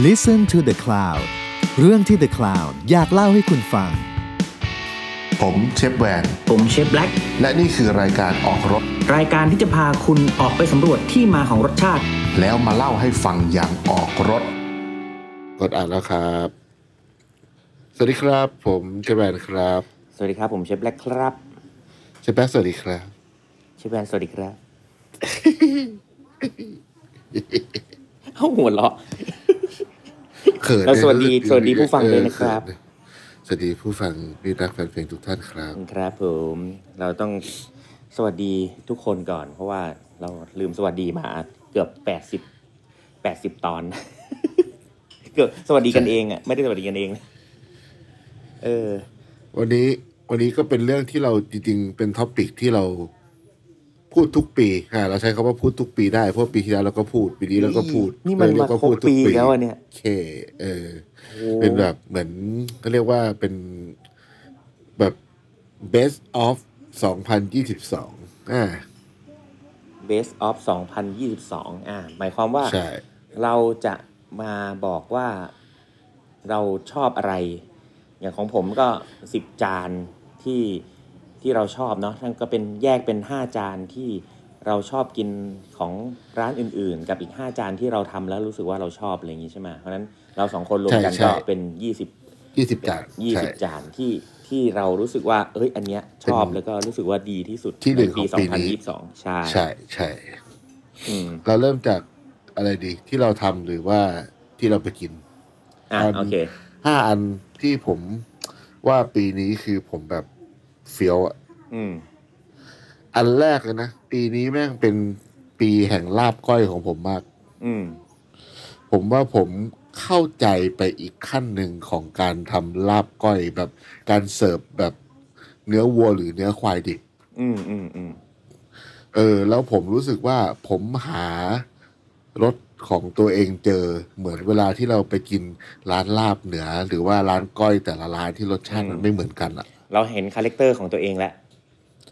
Listen to the Cloud เรื่องที่ The Cloud อยากเล่าให้คุณฟัง ผมเชฟแวน ผมเชฟแบล็กและนี่คือรายการออกรถ รายการที่จะพาคุณออกไปสำรวจที่มาของรสชาติ แล้วมาเล่าให้ฟังอย่างออกรถกดอ่านแล้วครับ สวัสดีครับ ผมเชฟแวนครับ สวัสดีครับ ผมเชฟแบล็กครับเชฟแป๊กสวัสดีครับเชฟแบนสวัสดีครับเอาหัวเราะ เขินแล้วสวัสดีเยสวัสดีผู้ฟังด้วยนะครับเออสวัสดีผู้ฟังมิตรรักแฟนเพลงทุกท่านครับครับผมเราต้องสวัสดีทุกคนก่อน เพราะว่าเราลืมสวัสดีมาเกือบแปดสิบแปดสิบตอน เกือบสวัสดีกันเองอะไม่ได้สวัสดีกันเองนะเออ วันนี้วันนี้ก็เป็นเรื่องที่เราจริงๆเป็น topic ที่เรา พูดทุกปีอ่าเราใช้คำว่าพูดทุกปีได้เพราะปีที่แล้วเราก็พูดปีนี้เราก็พูดนี่มันปีมาก็ครบปีแล้วอะเนี่ยโอเคเออเป็นแบบเหมือนเขาเรียกว่าเป็นแบบ best of 2022อ่า Best of 2022อ่าหมายความว่าใช่เราจะมาบอกว่าเราชอบอะไร อย่างของผมก็สิบจานที่ ที่เราชอบเนาะทั้งก็เป็นแยกเป็นห้าจานที่เราชอบกินของร้านอื่นๆ กับอีกห้าจานที่เราทำแล้วรู้สึกว่าเราชอบอะไรอย่างงี้ใช่ไหมเพราะฉะนั้นเราสองคนรวมกันใช่ก็ใช่เป็นยี่สิบยี่สิบจานยี่ใช่สิบจานที่ที่เรารู้สึกว่า เอ้ย อันเนี้ยชอบเป็นแล้วก็รู้สึกว่าดีที่สุดที่หนึ่งใปีของปีนี้2022 ใช่ใช่ใช่อืมเราเริ่มจากอะไรดีที่เราทำหรือว่าที่เราไปกินอะอันโอเคห้าอันที่ผมว่าปีนี้คือผมแบบ เฟี้ยวอะอืม อันแรกเลยนะ ปีนี้แม่งเป็นปีแห่งลาบก้อยของผมมาก อืม ผมว่าผมเข้าใจไปอีกขั้นหนึ่งของการทำลาบก้อยแบบการเสิร์ฟแบบเนื้อวัวหรือเนื้อควายดิบ อืมอืมอืมเออ แล้วผมรู้สึกว่าผมหารสของตัวเองเจอเหมือนเวลาที่เราไปกินร้านลาบเหนือ หรือว่าร้านก้อยแต่ละร้านที่รสชาติมันไม่เหมือนกันอะ เราเห็น character ของตัวเองแล้ว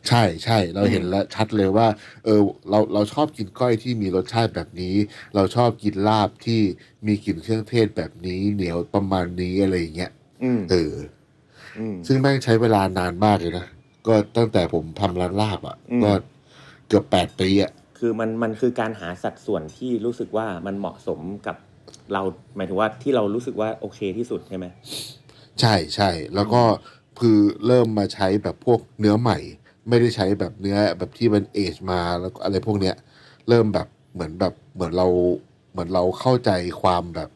ใช่ใช่เราเห็นแล้วชัดเลยว่า เออเราเราชอบกินก้อยที่มีรสชาติแบบนี้ เราชอบกินลาบที่มีกลิ่นเครื่องเทศแบบนี้เหนียวประมาณนี้อะไรอย่างเงี้ยอืมเอออืมซึ่งแม่งใช้เวลานานมากเลยนะก็ตั้งแต่ผมทำร้านลาบอะอืมก็เกือบแปดปีอะคือมันมันคือการหาสัดส่วนที่รู้สึกว่ามันเหมาะสมกับเราหมายถึงว่าที่เรารู้สึกว่าโอเคที่สุดใช่ไหมใช่ใช่แล้วก็ คือเริ่มมาใช้แบบพวกเนื้อใหม่ ไม่ได้ใช้แบบเนื้อแบบที่มันเอจมาแล้วก็อะไรพวกเนี้ย เริ่มแบบเหมือนแบบเหมือนเราเหมือนเราเข้าใจความแบบ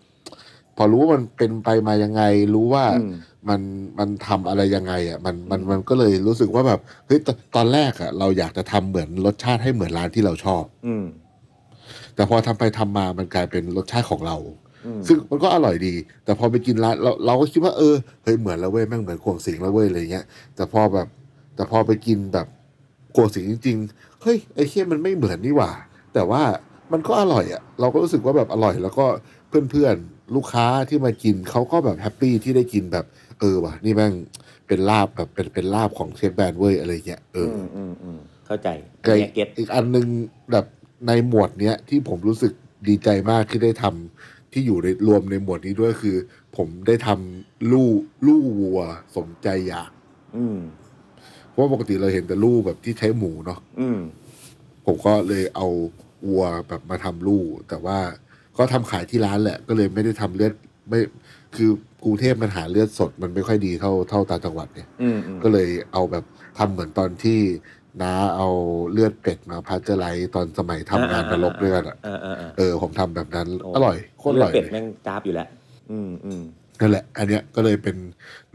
พอรู้ว่ามันเป็นไปมายังไง รู้ว่าอืมมันมันทำอะไรยังไง อะ มันมันมันก็เลยรู้สึกว่าแบบเฮ้ยตตอนแรกอะ เราอยากจะทำเหมือนรสชาติให้เหมือนร้านที่เราชอบ อืมแต่พอทำไปทำมามันกลายเป็นรสชาติของเราอืม ซึ่งมันก็อร่อยดี แต่พอไปกินร้านเราเราก็คิดว่าเออเฮ้ยเหมือนแล้วเว้ยแม่งเหมือนกวงสิงแล้วเว้ยอะไรเงี้ย แต่พอแบบ แต่พอไปกินแบบกวงสิงจริงๆเฮ้ยไอ้เคี้ยมันไม่เหมือนนี่หว่า แต่ว่ามันก็อร่อยอะ่ะ เราก็รู้สึกว่าแบบอร่อยแล้วก็เพื่อนๆลูกค้าที่มากินเขาก็แบบแฮปปี้ที่ได้กินแบบเออว่ะนี่แม่งเป็นลาบแบบเป็นเป็นลาบของเชฟแบรนด์เว้ยอะไรเงี้ยเอออืมอืมอืมเข้าใจไกเนี่ยเก็ตอีกอันหนึงแบบในหมวดเนี้ยที่ผมรู้สึกดีใจมากที่ได้ทำ ที่อยู่ในรวมในหมวดนี้ด้วยคือ ผมได้ทำลู่ลู่วัวสมใจอยากอืมเพราะว่าปกติเราเห็นแต่ลู่แบบที่ใช้หมูเนาะอืมผมก็เลยเอาวัวแบบมาทำหลู้แต่ว่าก็ทำขายที่ร้านแหละ ก็เลยไม่ได้ทำเลือดไม่ คือกรุงเทพมันหาเลือดสดมันไม่ค่อยดีเท่าเท่าต่างจังหวัดเนี่ย อืมอืมก็เลยเอาแบบทำเหมือนตอนที่ น้าเอาเลือดเป็ดมา pasteurize ตอนสมัยทำงานนรกด้วยกันอะเออเออเออเออผมทำแบบนั้นโอ้อร่อยโคตรอร่อยเลืดเป็ดเลยแม่งจ๊าบอยู่แล้ว อืมอืมนั่นแหละ อันเนี้ยก็เลยเป็น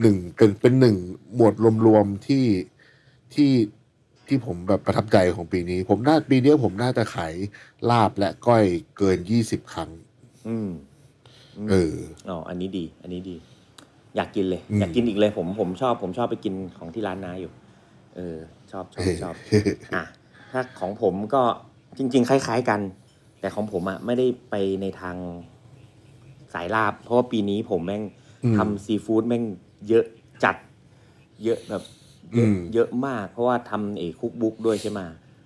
หนึ่งเป็นเป็นหนึ่งหมวดรวมๆที่ที่ที่ผมแบบประทับใจของปีนี้ ผมน่าปีนี้ผมน่าจะขายลาบและก้อยเกินยี่สิบครั้ง อืมเออ อ๋ออันนี้ดี อันนี้ดี อยากกินเลย อืม อยากกินอีกเลย ผมผมชอบผมชอบไปกินของที่ร้านนาอยู่ เออ ชอบชอบชอบอะถ้าของผมก็จริง ๆ คล้าย ๆกัน แต่ของผมอะไม่ได้ไปในทางสายลาบ เพราะว่าปีนี้ผมแม่งอืมทำซีฟู้ดแม่งเยอะจัด เยอะแบบเยอะอืมเยอะมาก เพราะว่าทำเอคุกบุ๊กด้วยใช่ไหม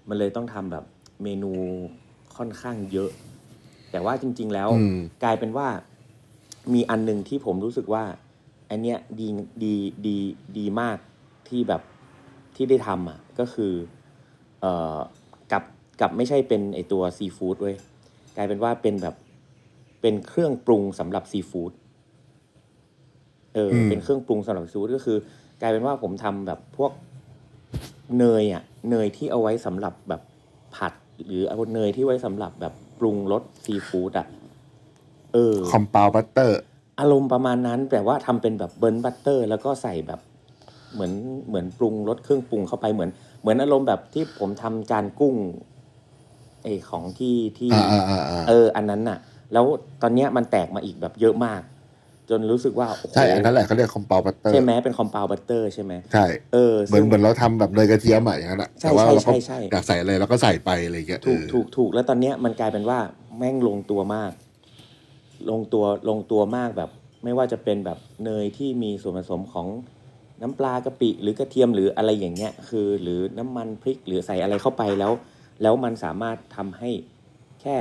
มันเลยต้องทำแบบเมนูค่อนข้างเยอะ แต่ว่าจริง ๆ แล้วอืมกลายเป็นว่า มีอันหนึ่งที่ผมรู้สึกว่า อันเนี้ยดีดีดีดีมากที่แบบ ที่ได้ทำอะก็คือเอ่อกับกับไม่ใช่เป็นไอตัวซีฟู้ดเว้ยกลายเป็นว่าเป็นแบบเป็นเครื่องปรุงสำหรับซีฟู้ดเอออมเป็นเครื่องปรุงสำหรับซีฟู้ดก็คือ กลายเป็นว่าผมทำแบบพวกเนยอะเนยที่เอาไว้สำหรับแบบผัด หรือเอาเนยที่ไว้สำหรับแบบปรุงรสซีฟู้ดอะเออ compound butter อารมณ์ประมาณนั้นแต่ว่าทำเป็นแบบ burnt butter แล้วก็ใส่แบบ เหมือนเหมือนปรุงรสเครื่องปรุงเข้าไปเหมือน เหมือนอารมณ์แบบที่ผมทำจานกุ้งไอของที่ที่อ่าอ่าอ่าอ่าเออ อันนั้นน่ะ แล้วตอนเนี้ยมันแตกมาอีกแบบเยอะมาก จนรู้สึกว่าโอ้โหใช่อันนั้นแหละเขาเรียกคอมเปาบัตเตอร์ใช่ไหมเป็นคอม p พ u บัตเตอร์ใช่ไหมใช่เออเหมือนซึ่งเหมือนเราทำแบบเนยกระเทียมอะอย่างนั้นอะใช่แต่ว่าเราก็ใช่ใช่อยากใส่อะไรเราก็ใส่ไปอะไรอย่างเงี้ยถูกเออถูกถูกแล้วตอนเนี้ยมันกลายเป็นว่าแม่งลงตัวมาก ลงตัวลงตัวมากแบบ ไม่ว่าจะเป็นแบบเนยที่มีส่วนผสมของ น้ำปลากะปิหรือกระเทียมหรืออะไรอย่างเงี้ยคือหรือน้ำมันพริกหรือใส่อะไรเข้าไปแล้ว แล้วมันสามารถทำให้แค่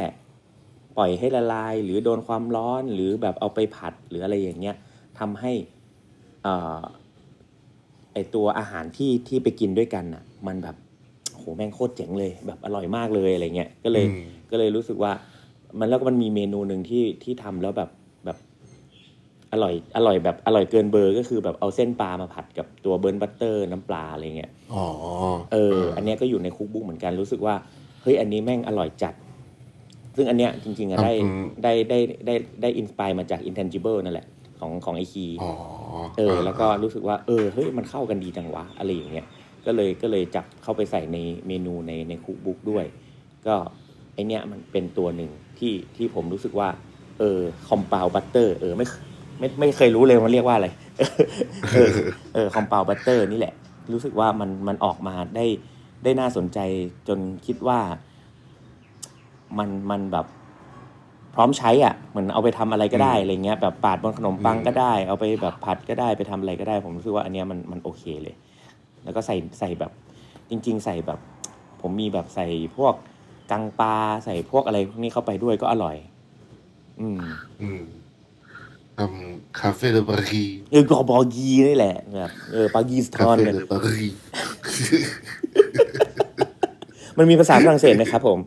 ปล่อยให้ละลาย หรือโดนความร้อนหรือแบบเอาไปผัดหรืออะไรอย่างเงี้ยทำให้เอ่อไอตัวอาหารที่ที่ไปกินด้วยกันน่ะ มันแบบโหแม่งโคตรเจ๋งเลย แบบอร่อยมากเลยอะไรเงี้ยก็เลยอืมก็เลยรู้สึกว่ามันแล้วก็มันมีเมนูหนึ่งที่ที่ทำแล้วแบบแบบ อร่อยอร่อยแบบอร่อยเกินเบอร์ก็คือแบบเอาเส้นปลามาผัดกับตัว burnt butter น้ำปลาอะไรเงี้ยอ๋อเออ อันเนี้ยก็อยู่ใน cookbook เหมือนกันรู้สึกว่าเฮ้ยอันนี้แม่งอร่อยจัด ซึ่งอันเนี้ยจริงๆอะได้อืมได้ได้ได้ได้ inspire มาจาก intangible นั่นแหละของของไอคีอ๋อเออ แล้วก็รู้สึกว่า เออเฮ้ยมันเข้ากันดีจังวะอะไรอย่างเงี้ยก็เลยก็เลยจับเข้าไปใส่ในเมนูในใน cookbook ด้วย ก็ไอเนี้ยมันเป็นตัวหนึ่งที่ที่ผมรู้สึกว่า เออ compound butter เออไม่ ไม่ไม่เคยรู้เลยมันเรียกว่าอะไร เออเออ compound butter นี่แหละ รู้สึกว่ามันมันออกมาได้ได้น่าสนใจจนคิดว่ามันมันแบบพร้อมใช้อะเหมือนเอาไปทำอะไรก็ได้อะไรเงี้ยแบบปาดบนขนมปังก็ได้ เอาไปแบบผัดก็ได้ไปทำอะไรก็ได้ ผมรู้สึกว่าอันเนี้ยมันมันโอเคเลย แล้วก็ใส่ใส่แบบ จริง ๆ ใส่แบบ ผมมีแบบใส่พวกกังปลาใส่พวกอะไรพวกนี้เข้าไปด้วยก็อร่อย อืม อืมทำ คาเฟ่เดปารีเออกอบอกีนี่แหละแบบเออปากีสคาถานเฟ่เนี่ยเดปารีมันมีภาษาฝรั่งเศสไหมครับผม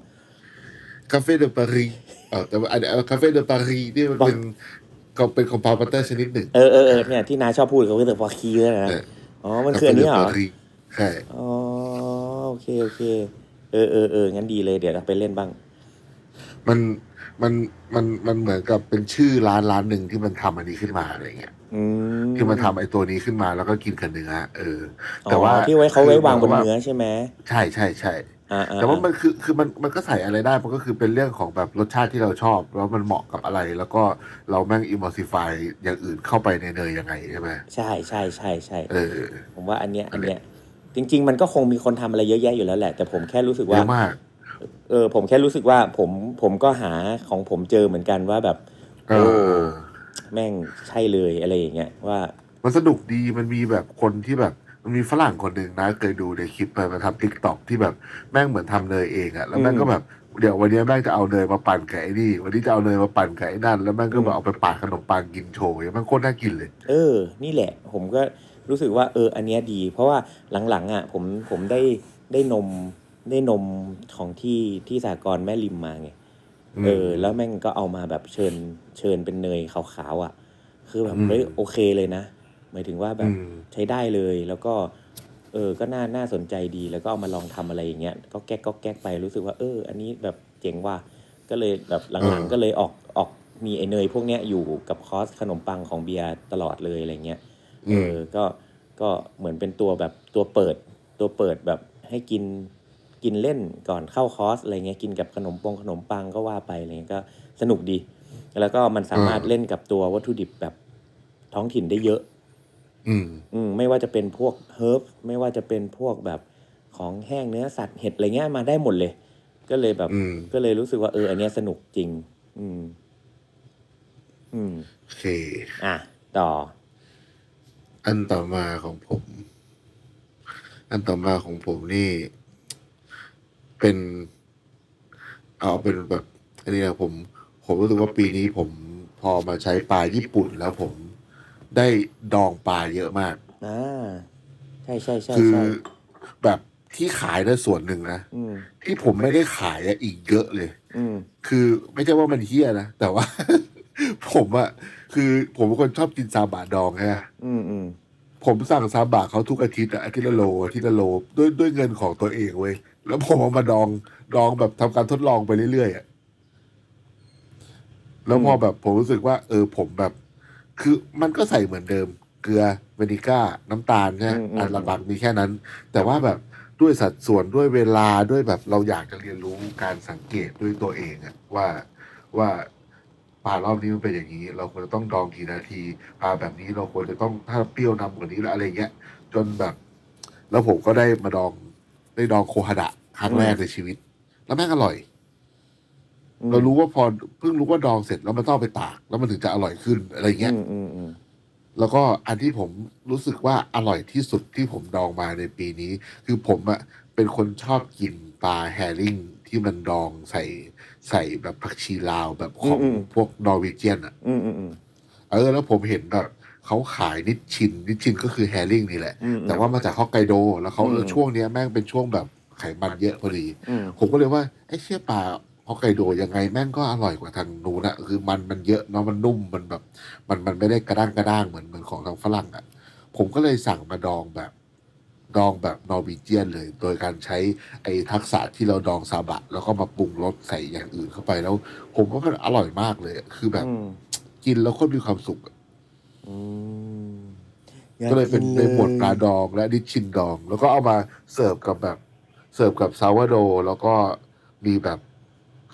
คาเฟ่เดปารีเออแต่ว่าอันนี้คาเฟ่เดปารีนี่มันเป็นก็เป็นคอมเปาบัตเตอร์ชนิดหนึ่งเออเออเออเนี่ยที่นาชอบพูดเขาก็จะปากีเลยนะเอออ๋อ มันคืออันนี้เหรอคาฟ่ดปารีใช่อ๋อโอเคโอเค เออเออเอองั้นดีเลยเดี๋ยวเราไปเล่นบ้าง มัน มันมันมันเหมือนกับเป็นชื่อร้านร้านหนึ่งที่มันทำอันนี้ขึ้นมาอะไรเงี้ยอืมที่มันทำไอ้ตัวนี้ขึ้นมาแล้วก็กินกับเนื้อเอออ๋อแต่ว่าที่ไว้เขาไว้วางบนคืเนื้อใช่ไหมใช่ใช่ใช่ อ่าอ่าแต่ว่ามันคือคือมันมันก็ใส่อะไรได้ มันก็คือเป็นเรื่องของแบบรสชาติที่เราชอบ แล้วมันเหมาะกับอะไร แล้วก็เราแม่งอิมมอสิฟายอย่างอื่นเข้าไปในเนยยังไงใช่ไหมใช่ใช่ใช่ใช่เออผมว่าอันเนี้ยอันเนี้ยจริง ๆ มันก็คงมีคนทำอะไรเยอะแยะอยู่แล้วแหละแต่ผมแค่รู้สึกเยว่า อะมาก เออผมแค่รู้สึกว่าผมผมก็หาของผมเจอเหมือนกันว่าแบบเอโอ้อแม่งใช่เลยอะไรอย่างเงี้ยว่า มันสนุกดีมันมีแบบคนที่แบบมันมีฝรั่งคนหนึ่งนะ เคยดูในคลิปไปมาทำทิกตอกที่แบบแม่งเหมือนทำเนยเองอะแล้วแม่งอืมก็แบบเดี๋ยววันนี้แม่งจะเอาเนยมาปั่นกับไอ้นี่ วันนี้จะเอาเนยมาปั่นกับไอ้นั่น แล้วแม่งก็อืมแบบเอาไปปาดขนมปังกินโชว์อย่างเงี้ยมันโคตรน่ากินเลย เออ นี่แหละ ผมก็รู้สึกว่าเออ อันเนี้ยดี เพราะว่าหลังๆอะ ผมผมได้ได้นม ได้นมของที่ที่สากรณ์แม่ริมมาไงอืมเออ แล้วแม่งก็เอามาแบบเชิญเชิญเป็นเนยขาวๆอะ คือแบบอืมเฮ้ยโอเคเลยนะ หมายถึงว่าแบบอืมใช้ได้เลยแล้วก็ เออ ก็น่าน่าสนใจดีแล้วก็เอามาลองทำอะไรอย่างเงี้ยก็แก๊กก็แก๊กไปรู้สึกว่า เออ อันนี้แบบเจ๋งว่ะก็เลยแบบหลังๆก็เลยออกออกมีไอเนยพวกเนี้ยอยู่กับคอร์สขนมปังของเบียร์ตลอดเลยอะไรเงี้ยเออก็ก็เหมือนเป็นตัวแบบตัวเปิดตัวเปิดแบบให้กิน กินเล่นก่อนเข้าคอร์สอะไรเงี้ยกินกับขนมปงขนมปังก็ว่าไปอะไรเงี้ยก็สนุกดี แล้วก็มันสามารถอืมเล่นกับตัววัตถุดิบแบบท้องถิ่นได้เยอะ อืม อืม ไม่ว่าจะเป็นพวกเฮิร์บไม่ว่าจะเป็นพวกแบบของแห้งเนื้อสัตว์เห็ดอะไรเงี้ยมาได้หมดเลย ก็เลยแบบอืมก็เลยรู้สึกว่าเอออันเนี้ยสนุกจริง อืม อืมโอเค อะ ต่อ อันต่อมาของผม อันต่อมาของผมนี่ เป็น เอาเป็นแบบอันนี้นะผม ผมรู้สึกว่าปีนี้ผมพอมาใช้ปลาญี่ปุ่นแล้วผมได้ดองปลาเยอะมาก อ่า ใช่ใช่ใช่คือใช่แบบที่ขายได้ส่วนหนึ่งนะอืมที่ผมไม่ได้ขายอะอีกเยอะเลย อืมคือไม่ใช่ว่ามันเฮี้ยนะ แต่ว่า ผมอะคือผมเป็นคนชอบกินซาบะดองไงอืมอืมผมสั่งซาบะเขาทุกอาทิตย์อะอาทิตย์ละโลอาทิตย์ละโลด้วยด้วยเงินของตัวเองเว้ย แล้วผมเอามาดองดองแบบทำการทดลองไปเรื่อยๆอะแล้วพอแบบผมรู้สึกว่า เออผมแบบ คือมันก็ใส่เหมือนเดิม เกลือเวนิก้า น้ำตาลใช่ไหมอันหลักๆมีแค่นั้น แต่ว่าแบบด้วยสัดส่วนด้วยเวลาด้วยแบบเราอยากจะเรียนรู้การสังเกตด้วยตัวเองอะว่าว่าปลารอบนี้มันเป็นอย่างนี้ เราควรจะต้องดองกี่นาทีปลาแบบนี้เราควรจะต้องถ้าเปรี้ยวนำกว่านี้แล้วอะไรเงี้ย จนแบบ แล้วผมก็ได้มาดอง ได้ดองโคฮาดะครั้งแรกในชีวิต แล้วแม่งอร่อยอืมเรารู้ว่าพอเพิ่งรู้ว่าดองเสร็จแล้วมันต้องเอาไปตาก แล้วมันถึงจะอร่อยขึ้นอะไรเงี้ยอืมอืมอืมแล้วก็อันที่ผมรู้สึกว่าอร่อยที่สุดที่ผมดองมาในปีนี้ คือผมอะเป็นคนชอบกินปลา herring ที่มันดองใส่ใส่แบบผักชีลาวแบบของพวก Norwegian อะอืมอืมอืมเออแล้วผมเห็นแบบ เขาขายนิชชิน นิชชินก็คือ herring นี่แหละ อืมแต่ว่ามาจากฮอกไกโด แล้วเขาเอออืมช่วงเนี้ยแม่งเป็นช่วงแบบไขมันเยอะพอดี อืม ผมก็เลยว่าไอ้เชี่ยปลาฮอกไกโดยังไงแม่งก็อร่อยกว่าทางนู้นอะคือมันมันเยอะเนาะมันนุ่มมันแบบ มันมันไม่ได้กระด้างกระด้างเหมือนเหมือนของทางฝรั่งอะผมก็เลยสั่งมาดองแบบ ดองแบบ Norwegian เลย โดยการใช้ไอ้ทักษะที่เราดองซาบะ แล้วก็มาปรุงรสใส่อย่างอื่นเข้าไปแล้ว ผมว่ามันอร่อยมากเลยอะคือแบบ อืม กินแล้วโคตรมีความสุขอะ อืมก็เลยเป็นอในยากหมวดปลาดองและนิชชินดอง แล้วก็เอามาเสิร์ฟกับแบบเสิร์ฟกับ sourdough แล้วก็มีแบบ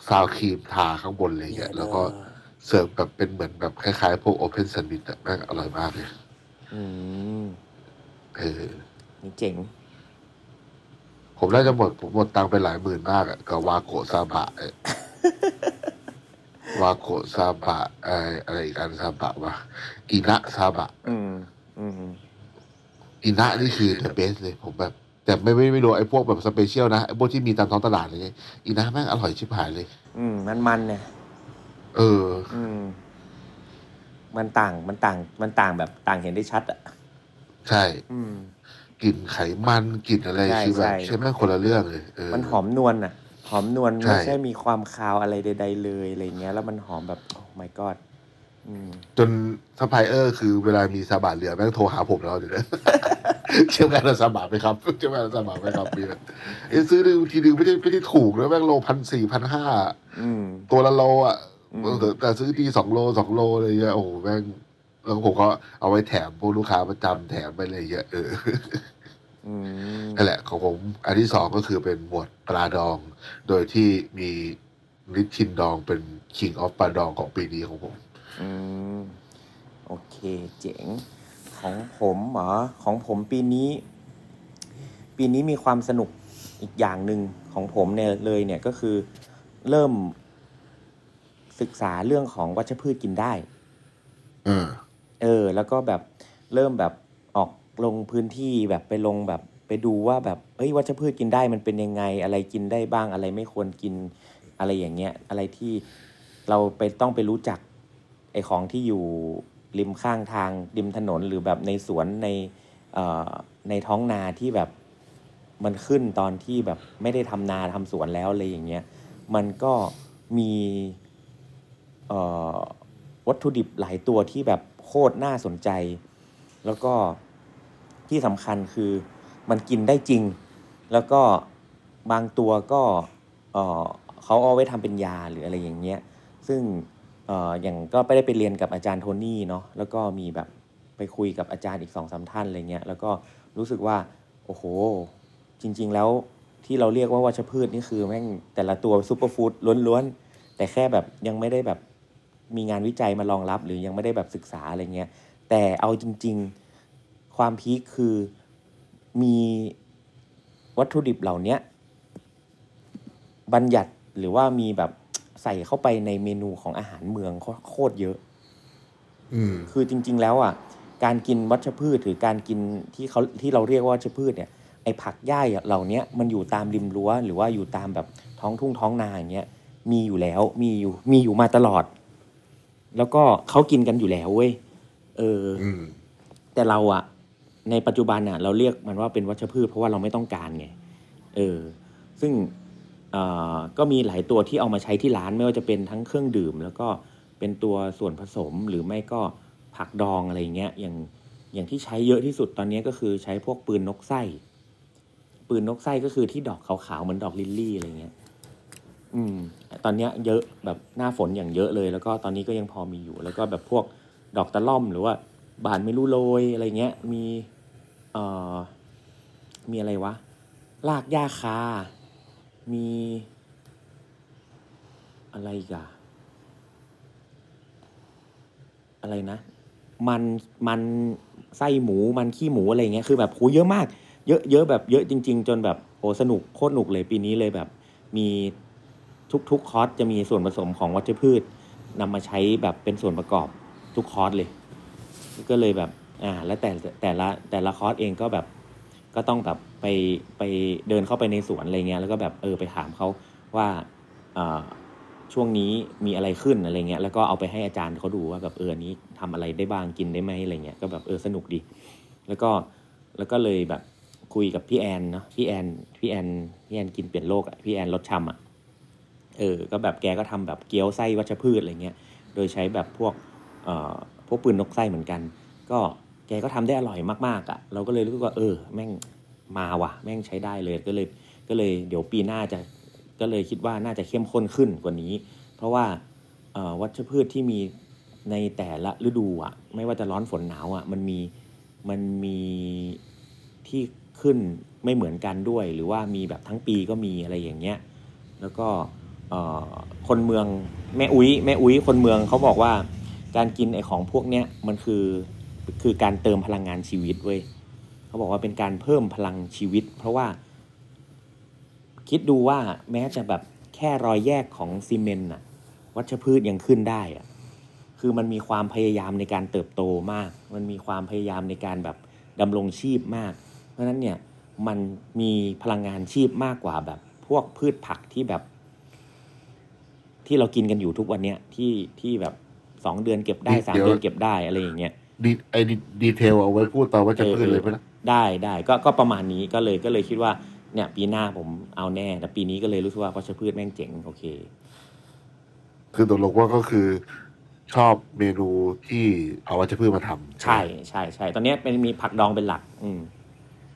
sour cream ทาข้างบนอะไรอย่างเงี้ยแล้วก็เสิร์ฟแบบเป็นเหมือนแบบคล้ายๆพวก open sandwich อะแม่งอร่อยมากเลยอืมเออนี่เจ๋ง ผมน่าจะหมดผมหมดตังค์ไปหลายหมื่นมากอะกับวาโกะซาบะเอ้ย วาโกะซาบะไออะไรอีกอันซาบะวะอินะซาบะ อืม อืม อินะนี่คือ the best เลยผมแบบ แต่ไม่ไม่ไม่รู้ไอ้พวกแบบสเปเชียลนะไอ้พวกที่มีตามท้องตลาดเลยอินะแม่งอร่อยชิบหายเลย อืม มันมันเนี่ย เออ อืม มันต่าง มันต่าง มันต่างแบบต่างเห็นได้ชัดอะ ใช่อืม กลิ่นไขมันกลิ่นอะไรใช่คือแบบใช่ ใช่แม่งคนละเรื่องเลยเออมันหอมนวลอะ หอมนวลใช่ ไม่ใช่มีความคาวอะไรใด ๆ เลยอะไรเงี้ย แล้วมันหอมแบบโอ้ my god อืมจนซัพพลายเออร์คือเวลามีซาบะเหลือแม่งโทรหาผมแล้วเดี๋ยวนะ เชื่อมกันซาบะไหมครับเชื่อมกันซาบะไหมครับพี่เอ้ยซื้อดูทีนึงไม่ได้ไม่ได้ถูกนะแม่งโลพันสี่พันห้าอืม ตัวละโลอะอืม แต่แต่ซื้อทีสองโลสองโลอะไรเงี้ยโอ้โหแม่งแล้วผมก็เอาไว้แถมพวกลูกค้าประจำแถมไปเลยเงี้ยเอออืม นั่นแหละของผมอันที่สองก็คือเป็นหมวดปลาดอง โดยที่มีนิชชินดองเป็น King of ปลาดองของปีนี้ของผม อืม โอเคเจ๋ง ของผมเหรอ ของผมปีนี้ ปีนี้มีความสนุกอีกอย่างหนึ่งของผมเนี่ยเลยเนี่ยก็คือเริ่มศึกษาเรื่องของวัชพืชกินได้ เออ เออ แล้วก็แบบเริ่มแบบออก ลงพื้นที่แบบไปลงแบบไปดูว่าแบบเอ้ยวัชพืชกินได้มันเป็นยังไง อะไรกินได้บ้างอะไรไม่ควรกินอะไรอย่างเงี้ยอะไรที่เราไปต้องไปรู้จักไอของที่อยู่ริมข้างทางริมถนนหรือแบบในสวนในเอ่อในท้องนาที่แบบมันขึ้นตอนที่แบบไม่ได้ทำนาทำสวนแล้วอะไรอย่างเงี้ยมันก็มีวัตถุดิบหลายตัวที่แบบโคตรน่าสนใจ แล้วก็ ที่สำคัญคือมันกินได้จริง แล้วก็บางตัวก็เออเขาเอาไว้ทำเป็นยาหรืออะไรอย่างเงี้ย ซึ่งเอออย่างก็ไปได้ไปเรียนกับอาจารย์โทนี่เนาะแล้วก็มีแบบไปคุยกับอาจารย์อีกสองสามท่านอะไรเงี้ยแล้วก็รู้สึกว่า โอ้โห จริง ๆ แล้วที่เราเรียกว่าวัชพืชนี่คือแม่งแต่ละตัวซูเปอร์ฟู้ดล้วนๆ แต่แค่แบบยังไม่ได้แบบมีงานวิจัยมารองรับ หรือยังไม่ได้แบบศึกษาอะไรเงี้ยแต่เอาจริง ๆ ความพีคคือมีวัตถุดิบเหล่าเนี้ยบัญญัติหรือว่ามีแบบใส่เข้าไปในเมนูของอาหารเมืองโคตรเยอะอืมคือจริง ๆ แล้วอะ การกินวัชพืชหรือการกินที่เขาที่เราเรียกว่าวัชพืชเนี่ยไอผักหญ้าเหล่าเนี้ยมันอยู่ตามริมรั้ว หรือว่าอยู่ตามแบบท้องทุ่งท้องนาอย่างเงี้ยมีอยู่แล้วมีอยู่มีอยู่มาตลอด แล้วก็เขากินกันอยู่แล้วเว้ยเอออืมแต่เราอะ ในปัจจุบันอะเราเรียกมันว่าเป็นวัชพืชเพราะว่าเราไม่ต้องการไงเออซึ่งก็มีหลายตัวที่เอามาใช้ที่ร้านไม่ว่าจะเป็นทั้งเครื่องดื่ม แล้วก็เป็นตัวส่วนผสมหรือไม่ก็ผักดองอะไรเงี้ยอย่างอย่างที่ใช้เยอะที่สุดตอนนี้ก็คือใช้พวกปืนนกไส้ ปืนนกไส้ก็คือที่ดอกขาวๆเหมือนดอกลิลลี่อะไรเงี้ยอืมตอนนี้เยอะแบบหน้าฝนอย่างเยอะเลย แล้วก็ตอนนี้ก็ยังพอมีอยู่ แล้วก็แบบพวกดอกตะล่อมหรือว่าบานไม่รู้โรยอะไรเงี้ยมี เอ่อมีอะไรวะลากหญ้าคา มี อะไรอีกอะอะไรนะ มันมันไส้หมูมันขี้หมูอะไรเงี้ยคือแบบโหเยอะมาก เยอะเยอะแบบเยอะจริง ๆ จนแบบโอ้สนุกโคตรหนุกเลยปีนี้เลยแบบ มีทุกๆคอร์สจะมีส่วนผสมของวัชพืชนำมาใช้แบบเป็นส่วนประกอบทุกคอร์สเลย ก็เลยแบบ อ่าแล้วแต่แต่ละแต่ละคอร์สเองก็แบบก็ต้องแบบไปไปเดินเข้าไปในสวนอะไรเงี้ยแล้วก็แบบเออไปถามเขาว่าอ่าช่วงนี้มีอะไรขึ้นอะไรเงี้ยแล้วก็เอาไปให้อาจารย์เขาดูว่าแบบเออนี้ทำอะไรได้บ้างกินได้ไหมอะไรเงี้ยก็แบบเออสนุกดี แล้วก็แล้วก็เลยแบบคุยกับพี่แอนเนาะพี่แอนพี่แอนพี่แอนกินเปลี่ยนโลกอะพี่แอนรสชำอะเออก็แบบแกก็ทำแบบเกี๊ยวไส้วัชพืชอะไรเงี้ยโดยใช้แบบพวกเอ่อพวกปืนนกไส้เหมือนกัน ก็ กก็ทำได้อร่อยมากๆอะ่ะ เราก็เลยรู้สึกว่าเออ แม่งมาว่ะ แม่งใช้ได้เลยก็เลยก็เลยเดี๋ยวปีหน้าจะก็เลยคิดว่าน่าจะเข้มข้นขึ้นกว่านี้ เพราะว่าวัชพืชที่มีในแต่ละฤดูอะ ไม่ว่าจะร้อนฝนหนาวอะ มันมีมันมีที่ขึ้นไม่เหมือนกันด้วย หรือว่ามีแบบทั้งปีก็มีอะไรอย่างเงี้ยแล้วก็คนเมืองแม่อุ้ยแม่อุ้ยคนเมืองเขาบอกว่าการกินไอของพวกเนี้ยมันคือ คือการเติมพลังงานชีวิตเว้ยเขาบอกว่าเป็นการเพิ่มพลังชีวิต เพราะว่า คิดดูว่าแม้จะแบบแค่รอยแยกของซีเมนต์อะวัชพืชยังขึ้นได้อะคือมันมีความพยายามในการเติบโตมาก มันมีความพยายามในการแบบดำรงชีพมาก เพราะนั้นเนี่ยมันมีพลังงานชีพมากกว่าแบบพวกพืชผักที่แบบ ที่เรากินกันอยู่ทุกวันเนี้ยที่ที่แบบสองเดือนเก็บได้สามเดือนเก็บได้อะไรอย่างเงี้ย ดีไอ้ดีเทลเอาไว้พูดตอนว่าจะพืชเลยไหมล่ะได้ได้ก็ก็ประมาณนี้ก็เลยก็เลยคิดว่าเนี่ยปีหน้าผมเอาแน่ แต่ปีนี้ก็เลยรู้สึกว่าวัชพืชแม่งเจ๋งโอเค คือตกลงว่าก็คือชอบเมนูที่เอาวัชพืชมาทำใช่ใช่ใช่ตอนเนี้ยเป็นมีผักดองเป็นหลัก อืม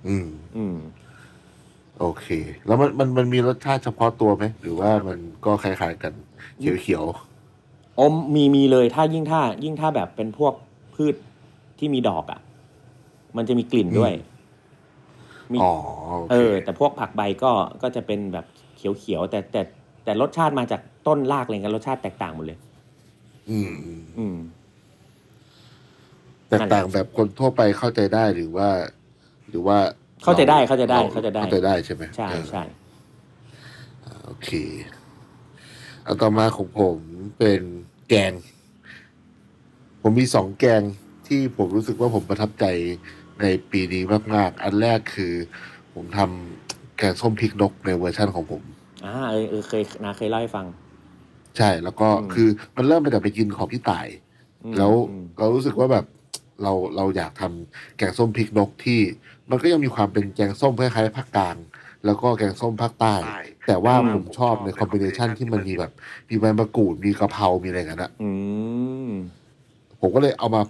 อืม อืม โอเค แล้วมันมันมันมีรสชาติเฉพาะตัวไหมหรือว่ามันก็คล้ายๆกัน เขียวอมมีมีเลยถ้ายิ่งถ้า ยิ่งถ้าแบบเป็นพวกพืช ที่มีดอกอะ่ะ มันจะมีกลิ่นด้วยมีๆอ๋อโอเอเคอแต่พวกผักใบก็ก็จะเป็นแบบเขียวๆแต่แต่แต่รสชาติมาจากต้นรากอะไรกันรสชาติแตกต่างหมดเลยอืมอืม อืมแตกต่างแบบคนทั่วไปเข้าใจได้หรือว่า หรือว่าเข้าใจได้รเข้าใจได้รเข้าใจได้เข้าใจได้ใช่ไหมใช่เออใช่โอเคอันต่อมาของผมเป็นแกง ผมมีสองแกง ที่ผมรู้สึกว่าผมประทับใจในปีนี้มาก ๆ อันแรกคือ ผมทำแกงส้มพริกนกในเวอร์ชั่นของผมอ่าเออเออเคยนาเคยเล่าให้ฟัง ใช่แล้วก็อืมคือมันเริ่มมาจากไปกินของพี่ต่ายอืมแล้วอืมเรารู้สึกว่าแบบเราเราอยากทำแกงส้มพริกนกที่ มันก็ยังมีความเป็นแกงส้มคล้ายๆภาคกลาง แล้วก็แกงส้มภาคใต้ แต่ว่าผมชอบในคอมบิเนชันที่มันมีแบบ มีใบมะกรูดมีกะเพรา มีอะไรอย่างนั้นอะอืมผมก็เลยเอามา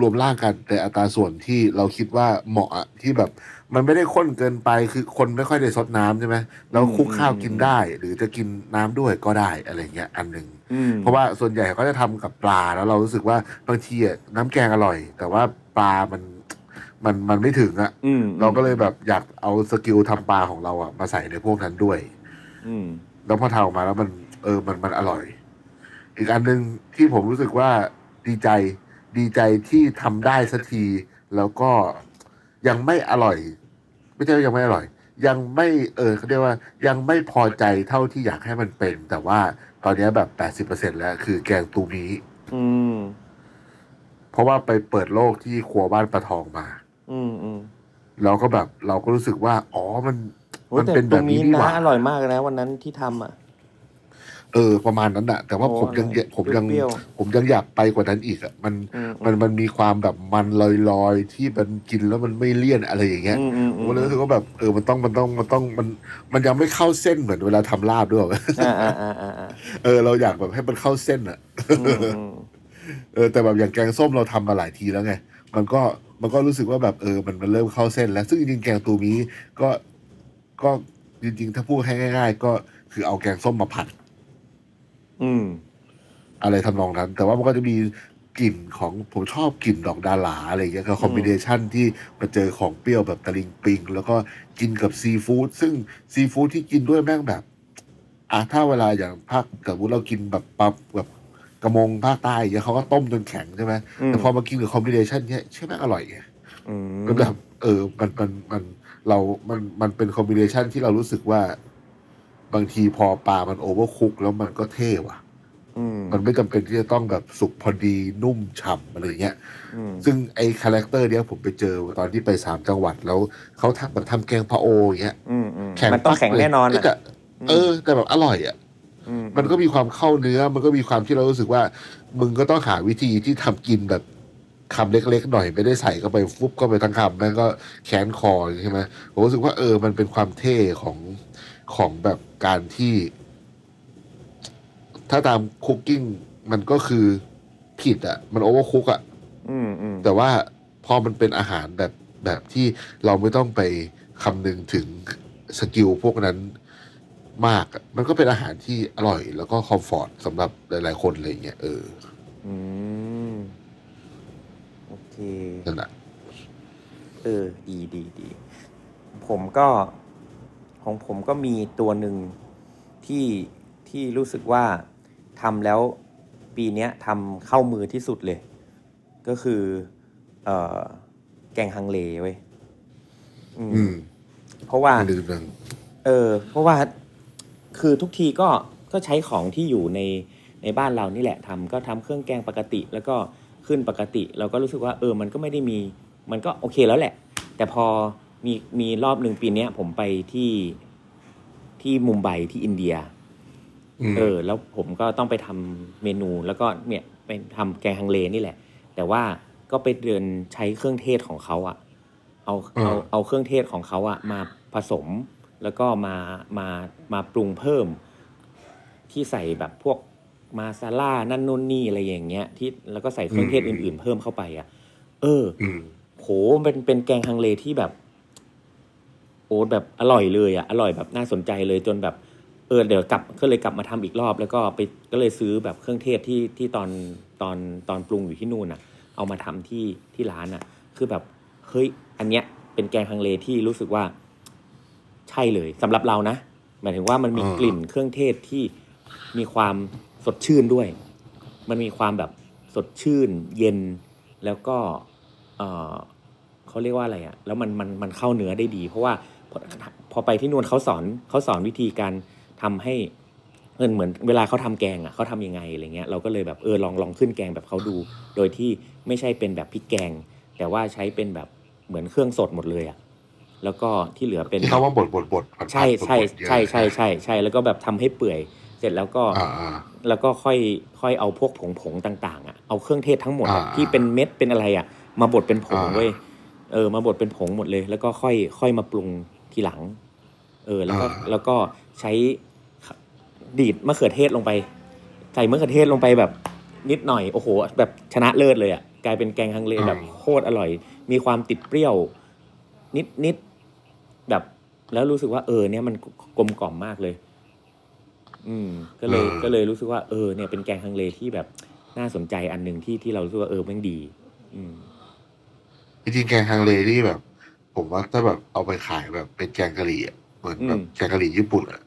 รวมร่างกันในอัตราส่วนที่เราคิดว่าเหมาะอะที่แบบ มันไม่ได้ข้นเกินไปคือคนไม่ค่อยได้ซดน้ำใช่ไหมแล้วคลุกข้าวกินได้ หรือจะกินน้ำด้วยก็ได้อะไรเงี้ยอันหนึ่งอืม เพราะว่าส่วนใหญ่เขาจะทำกับปลาแล้วเรารู้สึกว่าบางทีอะน้ำแกงอร่อย แต่ว่าปลามันมันมันไม่ถึงอะอืมเราก็เลยแบบอยากเอาสกิลทำปลาของเราอะมาใส่ในพวกนั้นด้วย อืม แล้วพอทำออกมาแล้วมันเออมันมันอร่อย อีกอันหนึ่งที่ผมรู้สึกว่าดีใจ ดีใจที่ทำได้สักที แล้วก็ยังไม่อร่อย ไม่ใช่ว่ายังไม่อร่อย ยังไม่เออเขาเรียกว่ายังไม่พอใจเท่าที่อยากให้มันเป็น แต่ว่าตอนนี้แบบแปดสิบเปอร์เซ็นแล้ว คือแกงตูมีอืม เพราะว่าไปเปิดโลกที่ครัวบ้านปลาทองมา อืมอืมเราก็แบบเราก็รู้สึกว่า อ๋อมัน โอ้มันแต่เป็นตแบรงบนี้นี้นี่หนะว่า อร่อยมากเลยนะวันนั้นที่ทำอะ เออประมาณนั้นอะแต่ว่าโอ้ผมยังอร่อยผมยังเปรี้ยวผมยังอยากไปกว่านั้นอีกอะมันอืมมันมันมีความแบบมันลอยๆ ที่มันกินแล้วมันไม่เลี่ยนอะไรอย่างเงี้ยอืมอืมผอืมมก็เลยรู้สึกว่าแบบเออมันต้องมันต้องมันต้องมันมันยังไม่เข้าเส้นเหมือนเวลาทำลาบด้วยอ่าอ่าอ่าอ่าอ่าเออ เราอยากแบบให้มันเข้าเส้นอะอืมอืมเออ แต่แบบอย่างแกงส้มเราทำมาหลายทีแล้วไงมันก็มันก็รู้สึกว่าแบบเออมันมันเริ่มเข้าเส้น แล้วซึ่งจริงๆแกงตูมีก็ก็จริงๆ ถ้าพูดให้ง่าย ๆ ก็คือเอาแกงส้มมาผัด อืม อะไรทำนองนั้น แต่ว่ามันก็จะมีกลิ่นของผมชอบกลิ่นดอกดาหลาอะไรอย่างเงี้ยคือคอมบิเนชันที่มาเจอของเปรี้ยวแบบตะลิงปิง แล้วก็กินกับซีฟู้ดซึ่งซีฟู้ดที่กินด้วยแม่งแบบอะถ้าเวลาอย่างภาคกับวุเรากินแบบปับแบบกระมงภาคใต้อย่างเงี้ยเขาก็ต้มจนแข็งใช่ไหมอืม แต่พอมากินกับคอมบิเนชันเนี้ยเชื่อแม่งอร่อยไง อืมมันแบบเออ มัน มัน มัน เรา มัน มันเป็น combination ที่เรารู้สึกว่า บางทีพอปลามัน overcook แล้วมันก็เท่ว่ะอืมมันไม่จำเป็นที่จะต้องแบบสุกพอดีนุ่มฉ่ำอะไรอย่างเงี้ยอืมซึ่งไอ้ character เนี้ยผมไปเจอตอนที่ไปสามจังหวัดแล้วเขาทำแบบทำแกงพะโออย่างเงี้ยอืมอืมแข็งมันต้องแข็งปั๊บเลยแน่นอนเยอะแต่เออ แต่แบบอร่อยอะอืมมันก็มีความเข้าเนื้อ มันก็มีความที่เรารู้สึกว่า มึงก็ต้องหาวิธีที่ทำกินแบบคำเล็กๆหน่อยไม่ได้ใส่เข้าไปฟุบเข้าไปทั้งคำแม่งก็แค้นคอใช่ไหมผมรู้สึกว่าเออมันเป็นความเท่ของ ของแบบการที่ ถ้าตาม cooking มันก็คือผิดอะ มัน overcook อะอืมอืมแต่ว่าพอมันเป็นอาหารแบบแบบที่เราไม่ต้องไปคำนึงถึง skill พวกนั้นมากอะมันก็เป็นอาหารที่อร่อย แล้วก็คอมฟอร์ตสำหรับหลาย ๆ คนอะไรอย่างเงี้ยเอออืมโอเค นั่นแหละ เออ ดีดีดี ผมก็ ของผมก็มีตัวหนึ่งที่ที่รู้สึกว่าทำแล้วปีเนี้ยทำเข้ามือที่สุดเลย ก็คือเอ่อแกงฮังเลเว้ยอืมอืมเพราะว่าไม่ลืมนึงเออ เพราะว่าคือทุกทีก็ก็ใช้ของที่อยู่ในในบ้านเรานี่แหละทำก็ทำเครื่องแกงปกติ แล้วก็ขึ้นปกติ เราก็รู้สึกว่า เออ มันก็ไม่ได้มี มันก็โอเคแล้วแหละ แต่พอ มีมีรอบหนึ่งปีเนี้ย ผมไปที่ที่มุมไบที่อินเดียอืมเออ แล้วผมก็ต้องไปทำเมนูแล้วก็เนี่ยไปทำแกงฮังเลนี่แหละ แต่ว่าก็ไปเดินใช้เครื่องเทศของเขาอะเอาเอาเอาเครื่องเทศของเขาอะมาผสม แล้วก็มามามาปรุงเพิ่ม ที่ใส่แบบพวกมาซาล่านั่นนู่นนี่อะไรอย่างเงี้ย ที่แล้วก็ใส่เครื่องเทศอื่น ๆ เพิ่มเข้าไปอะเอออืมโหเป็นเป็นแกงฮังเลที่แบบ โอ้แบบอร่อยเลยอะอร่อยแบบน่าสนใจเลยจนแบบเออเดี๋ยวกลับก็เลยกลับมาทำอีกรอบ แล้วก็ไปก็เลยซื้อแบบเครื่องเทศที่ที่ตอนตอนตอนปรุงอยู่ที่นู่นอะ เอามาทำที่ที่ร้านอะ คือแบบเฮ้ยอันเนี้ยเป็นแกงฮังเลที่รู้สึกว่า ใช่เลยสำหรับเรานะหมายถึงว่ามันมีอ่ากลิ่นเครื่องเทศที่มีความสดชื่นด้วย มันมีความแบบสดชื่น เย็นแล้วก็เออเขาเรียกว่าอะไรอะแล้วมันมันมันเข้าเนื้อได้ดี เพราะว่า พอพอไปที่นู่นเขาสอนเขาสอนวิธีการทำให้เหมือนเหมือนเวลาเขาทำแกงอะเขาทำยังไงอะไรเงี้ยเราก็เลยแบบเออลองลองขึ้นแกงแบบเขาดู โดยที่ไม่ใช่เป็นแบบพริกแกง แต่ว่าใช้เป็นแบบเหมือนเครื่องสดหมดเลยอะแล้วก็ที่เหลือเป็นที่เขาว่าบดบดบดผัดๆใช่ใช่บดๆเยอะใช่ใช่ใช่ใช่แล้วก็แบบทำให้เปื่อยเสร็จแล้วก็อ่าอ่าแล้วก็ค่อยค่อยเอาพวกผงผงต่างๆอะเอาเครื่องเทศทั้งหมดอะอ่าที่เป็นเม็ดเป็นอะไรอะ มาบดเป็นผงอ่าเว้ยเออมาบดเป็นผงหมดเลย แล้วก็ค่อยค่อยมาปรุง ทีหลัง เออ แล้วก็อ่าแล้วก็ใช้ดีดมะเขือเทศลงไป ใส่มะเขือเทศลงไปแบบนิดหน่อย โอ้โห แบบชนะเลิศเลยอะ กลายเป็นแกงฮังเลแบบโคตรอร่อย มีความติดเปรี้ยว นิดนิดแบบ แล้วรู้สึกว่าเออ เนี่ยมันกลมกล่อมมากเลย อืม ก็เลยเออก็เลยรู้สึกว่าเออ เนี่ยเป็นแกงฮังเลที่แบบน่าสนใจอันหนึ่งที่ที่เรารู้สึกว่าเออแม่งดี อืมจริงๆแกงฮังเลนี่แบบ ผมว่าถ้าแบบเอาไปขายแบบเป็นแกงกะหรี่อะเหมือนแบบอืมแกงกะหรี่ญี่ปุ่นอะ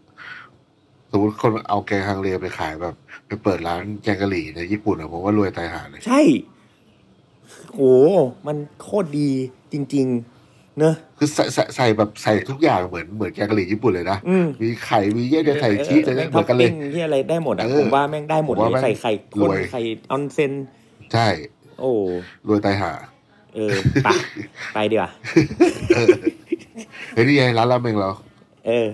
สมมติคนเอาแกงฮังเลไปขายแบบไปเปิดร้านแกงกะหรี่ในญี่ปุ่นอะผมว่ารวยตายหาเลย ใช่โหมันโคตรดีจริง ๆ เนอะ คือใส่ใส่ใส่แบบใส่ทุกอย่างเหมือนเหมือนแกงกะหรี่ญี่ปุ่นเลยนะ อืมมีไข่ มีเยี่ยจะใส่ชีสอะไรแม่งเหมือนกันเลย ท็ปปิ้งที่อะไรได้หมดอะเออผมว่าแม่งได้หมดผมว่าเลยแม่งใส่ไข่รข้นวย ไข่ออนเซน ใช่ โอ้ รวยตายหา เออไปไปดีกว่าเฮ้ยนี่ไงร้านราเมงเราเออ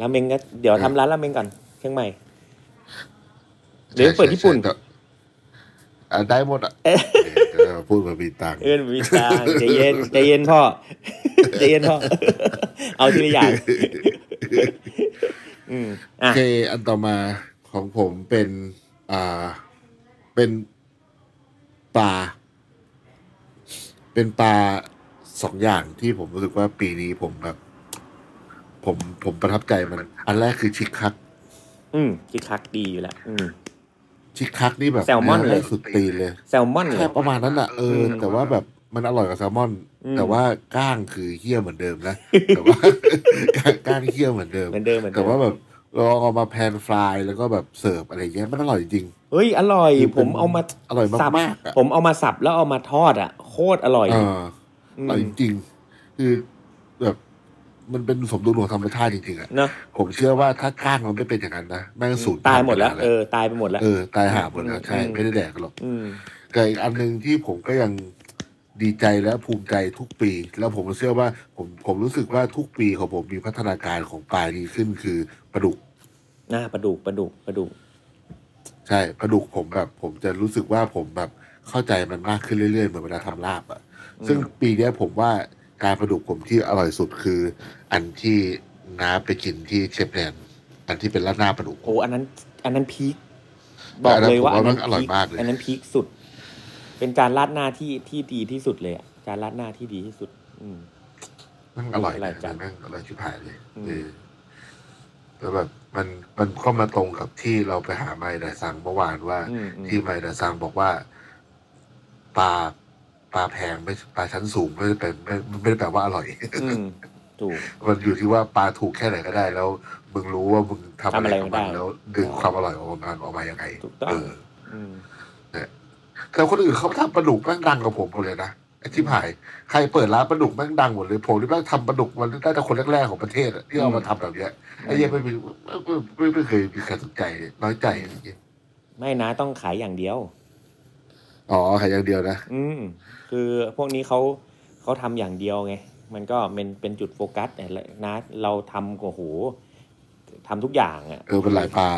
ราเมงก็เดี๋ยวทำร้านราเมงก่อนเชียงใหม่หรือเปิดญี่ปุ่นใช่ใช่อะได้หมดอะเอ๊ะเออพูดมามีตังค์เอินวิตางใจเย็นใจเย็นพ่อใจเย็นพ่อ เอาทีละอย่างอืมโออะเค อันต่อมาของผมเป็น อ่า เป็นปลา เป็นปลาสองอย่างที่ผมรู้สึกว่าปีนี้ผมแบบ ผมผมประทับใจมัน อันแรกคือชิคคัก อืมคิกคักดีอยู่แล้วอืม ชิคคักนี่แบบแซลมอนเลย สุดตีนเลยแซลมอนเลแค่ยประมาณนั้นอะเอออืมแต่ว่าแบบมันอร่อยกว่าแซลมอน อืม แต่ว่าก้างคือเฮี้ยเหมือนเดิมนะ แต่ว่า ก้างก้างเฮี้ยเหมือนเดิม เหมือนเดิมเหมือนเดิแต่ม ว่าแบบ เราเอามาแพนฟรายแล้วก็แบบเสิร์ฟอะไรเงี้ยมันอร่อยจริง เฮ้ย อร่อย คือผเป็นมเอามาอร่อยสับมากๆอะผมเอามาสับแล้วเอามาทอดอะ โคตรอร่อย เออมอร่อยจริงๆคือแบบมันเป็นสมดุลของธรรมชาติจริงๆอะ เนอะผมเชื่อว่าถ้าก้างมันไม่เป็นอย่างนั้นนะแม่งสูญตายหมดแล้วไปเออ ตายไปหมดแล้ว เออตายหาหมดแล้วใช่อืม ไม่ได้แดกกันหรอกอืม แต่อีกอันหนึ่งที่ผมก็ยังดีใจและภูมิใจทุกปี แล้วผมเชื่อว่าผมผมรู้สึกว่าทุกปีของผมมีพัฒนาการของปลาดีขึ้นคือ ปลาดุกหน้าปลาดุกปลาดุกปลาดุกใช่ปลาดุกผมแบบ ผมจะรู้สึกว่าผมแบบเข้าใจมันมากขึ้นเรื่อยๆเหมือนเวลาทำลาบอะซึ่งปีเนี้ยผมว่าการปลาดุกผมที่อร่อยสุดคือ อันที่น้าไปกินที่เชฟแนนอันที่เป็นราดหน้าปลาดุก โอ้อันนั้น อันนั้นพีคบอกเลยว่าอัอันนนั้นั้นนผมว่ามันอร่อยพีคมากเลยอันนั้นพีคสุด เป็นการราดหน้าที่ที่ดีที่สุดเลยอะจานราดหน้าที่ดีที่สุด อืมนั่งอร่อยอร่อยจัจังงนั่งอร่อยชิบหายเลยอืมเออ แล้วแบบมันมันก็มาตรงกับที่เราไปหาไมดาซังเมื่อวานว่า อืมอืม ที่ไมดาซังบอกว่าปลาปลาแพงไม่ปลาชั้นสูงไม่ได้เป็นไม่ไม่ได้แปลว่าอร่อย อืม ถูก มันอยู่ที่ว่าปลาถูกแค่ไหนก็ได้ แล้วมึงรู้ว่ามึงทำทำอะอะไรไรกับได้มันแล้วดึงความอร่อยออกมาออกมายังไงถูกต้อง เออ อืม แต่คนอื่นเขาทำปลาดุกแม่งดังกว่าผมหมดเลยนะไอ้ ที่หายใครเปิดร้านปลาดุกแม่งดังหมดเลยผมนี่แม่งทำปลาดุกมันได้แต่คนแรกๆของประเทศอะที่เอามาทำแบบเนี้ยไอ้เหี้ยังไม่มีไม่ไม่ไม่เคยมีใครสนใจเลยน้อยใจอะไรอย่างเงี้ยไม่นะต้องขายอย่างเดียว อ๋อขายอย่างเดียวนะอืมคือพวกนี้เขาเขาทำอย่างเดียวไง มันก็เป็นเป็นจุดโฟกัสแต่ละนะเราทำโอ้โหทำทุกอย่างอะเออเป็นหลายปลา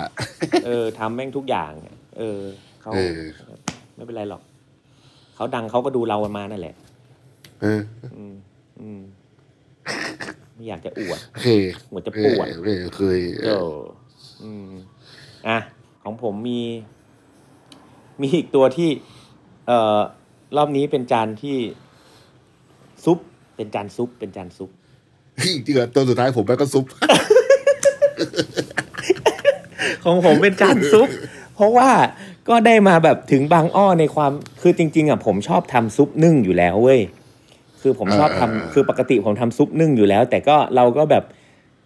เออทำแม่งทุกอย่างอะเออเขาเออไม่เป็นไรหรอก เขาดังเขาก็ดูเรามานั่นแหละเอออืมอืมไม่อยากจะอวดโอเคเหมือนจะเอปอวดไม่เคยเอเออออืมอะของผมมี มีอีกตัวที่ เอ่อรอบนี้เป็นจานที่ซุป เป็นจานซุป เป็นจานซุปจริงๆอะตัวสุดท้ายผมแม่งก็ซุป ของผมเป็นจานซุป เพราะว่า ก็ได้มาแบบถึงบางอ้อในความคือจริง ๆอะผมชอบทำซุปนึ่งอยู่แล้วเว้ยคือผมชอบทำอ่าคือปกติผมทำซุปนึ่งอยู่แล้ว แต่ก็เราก็แบบ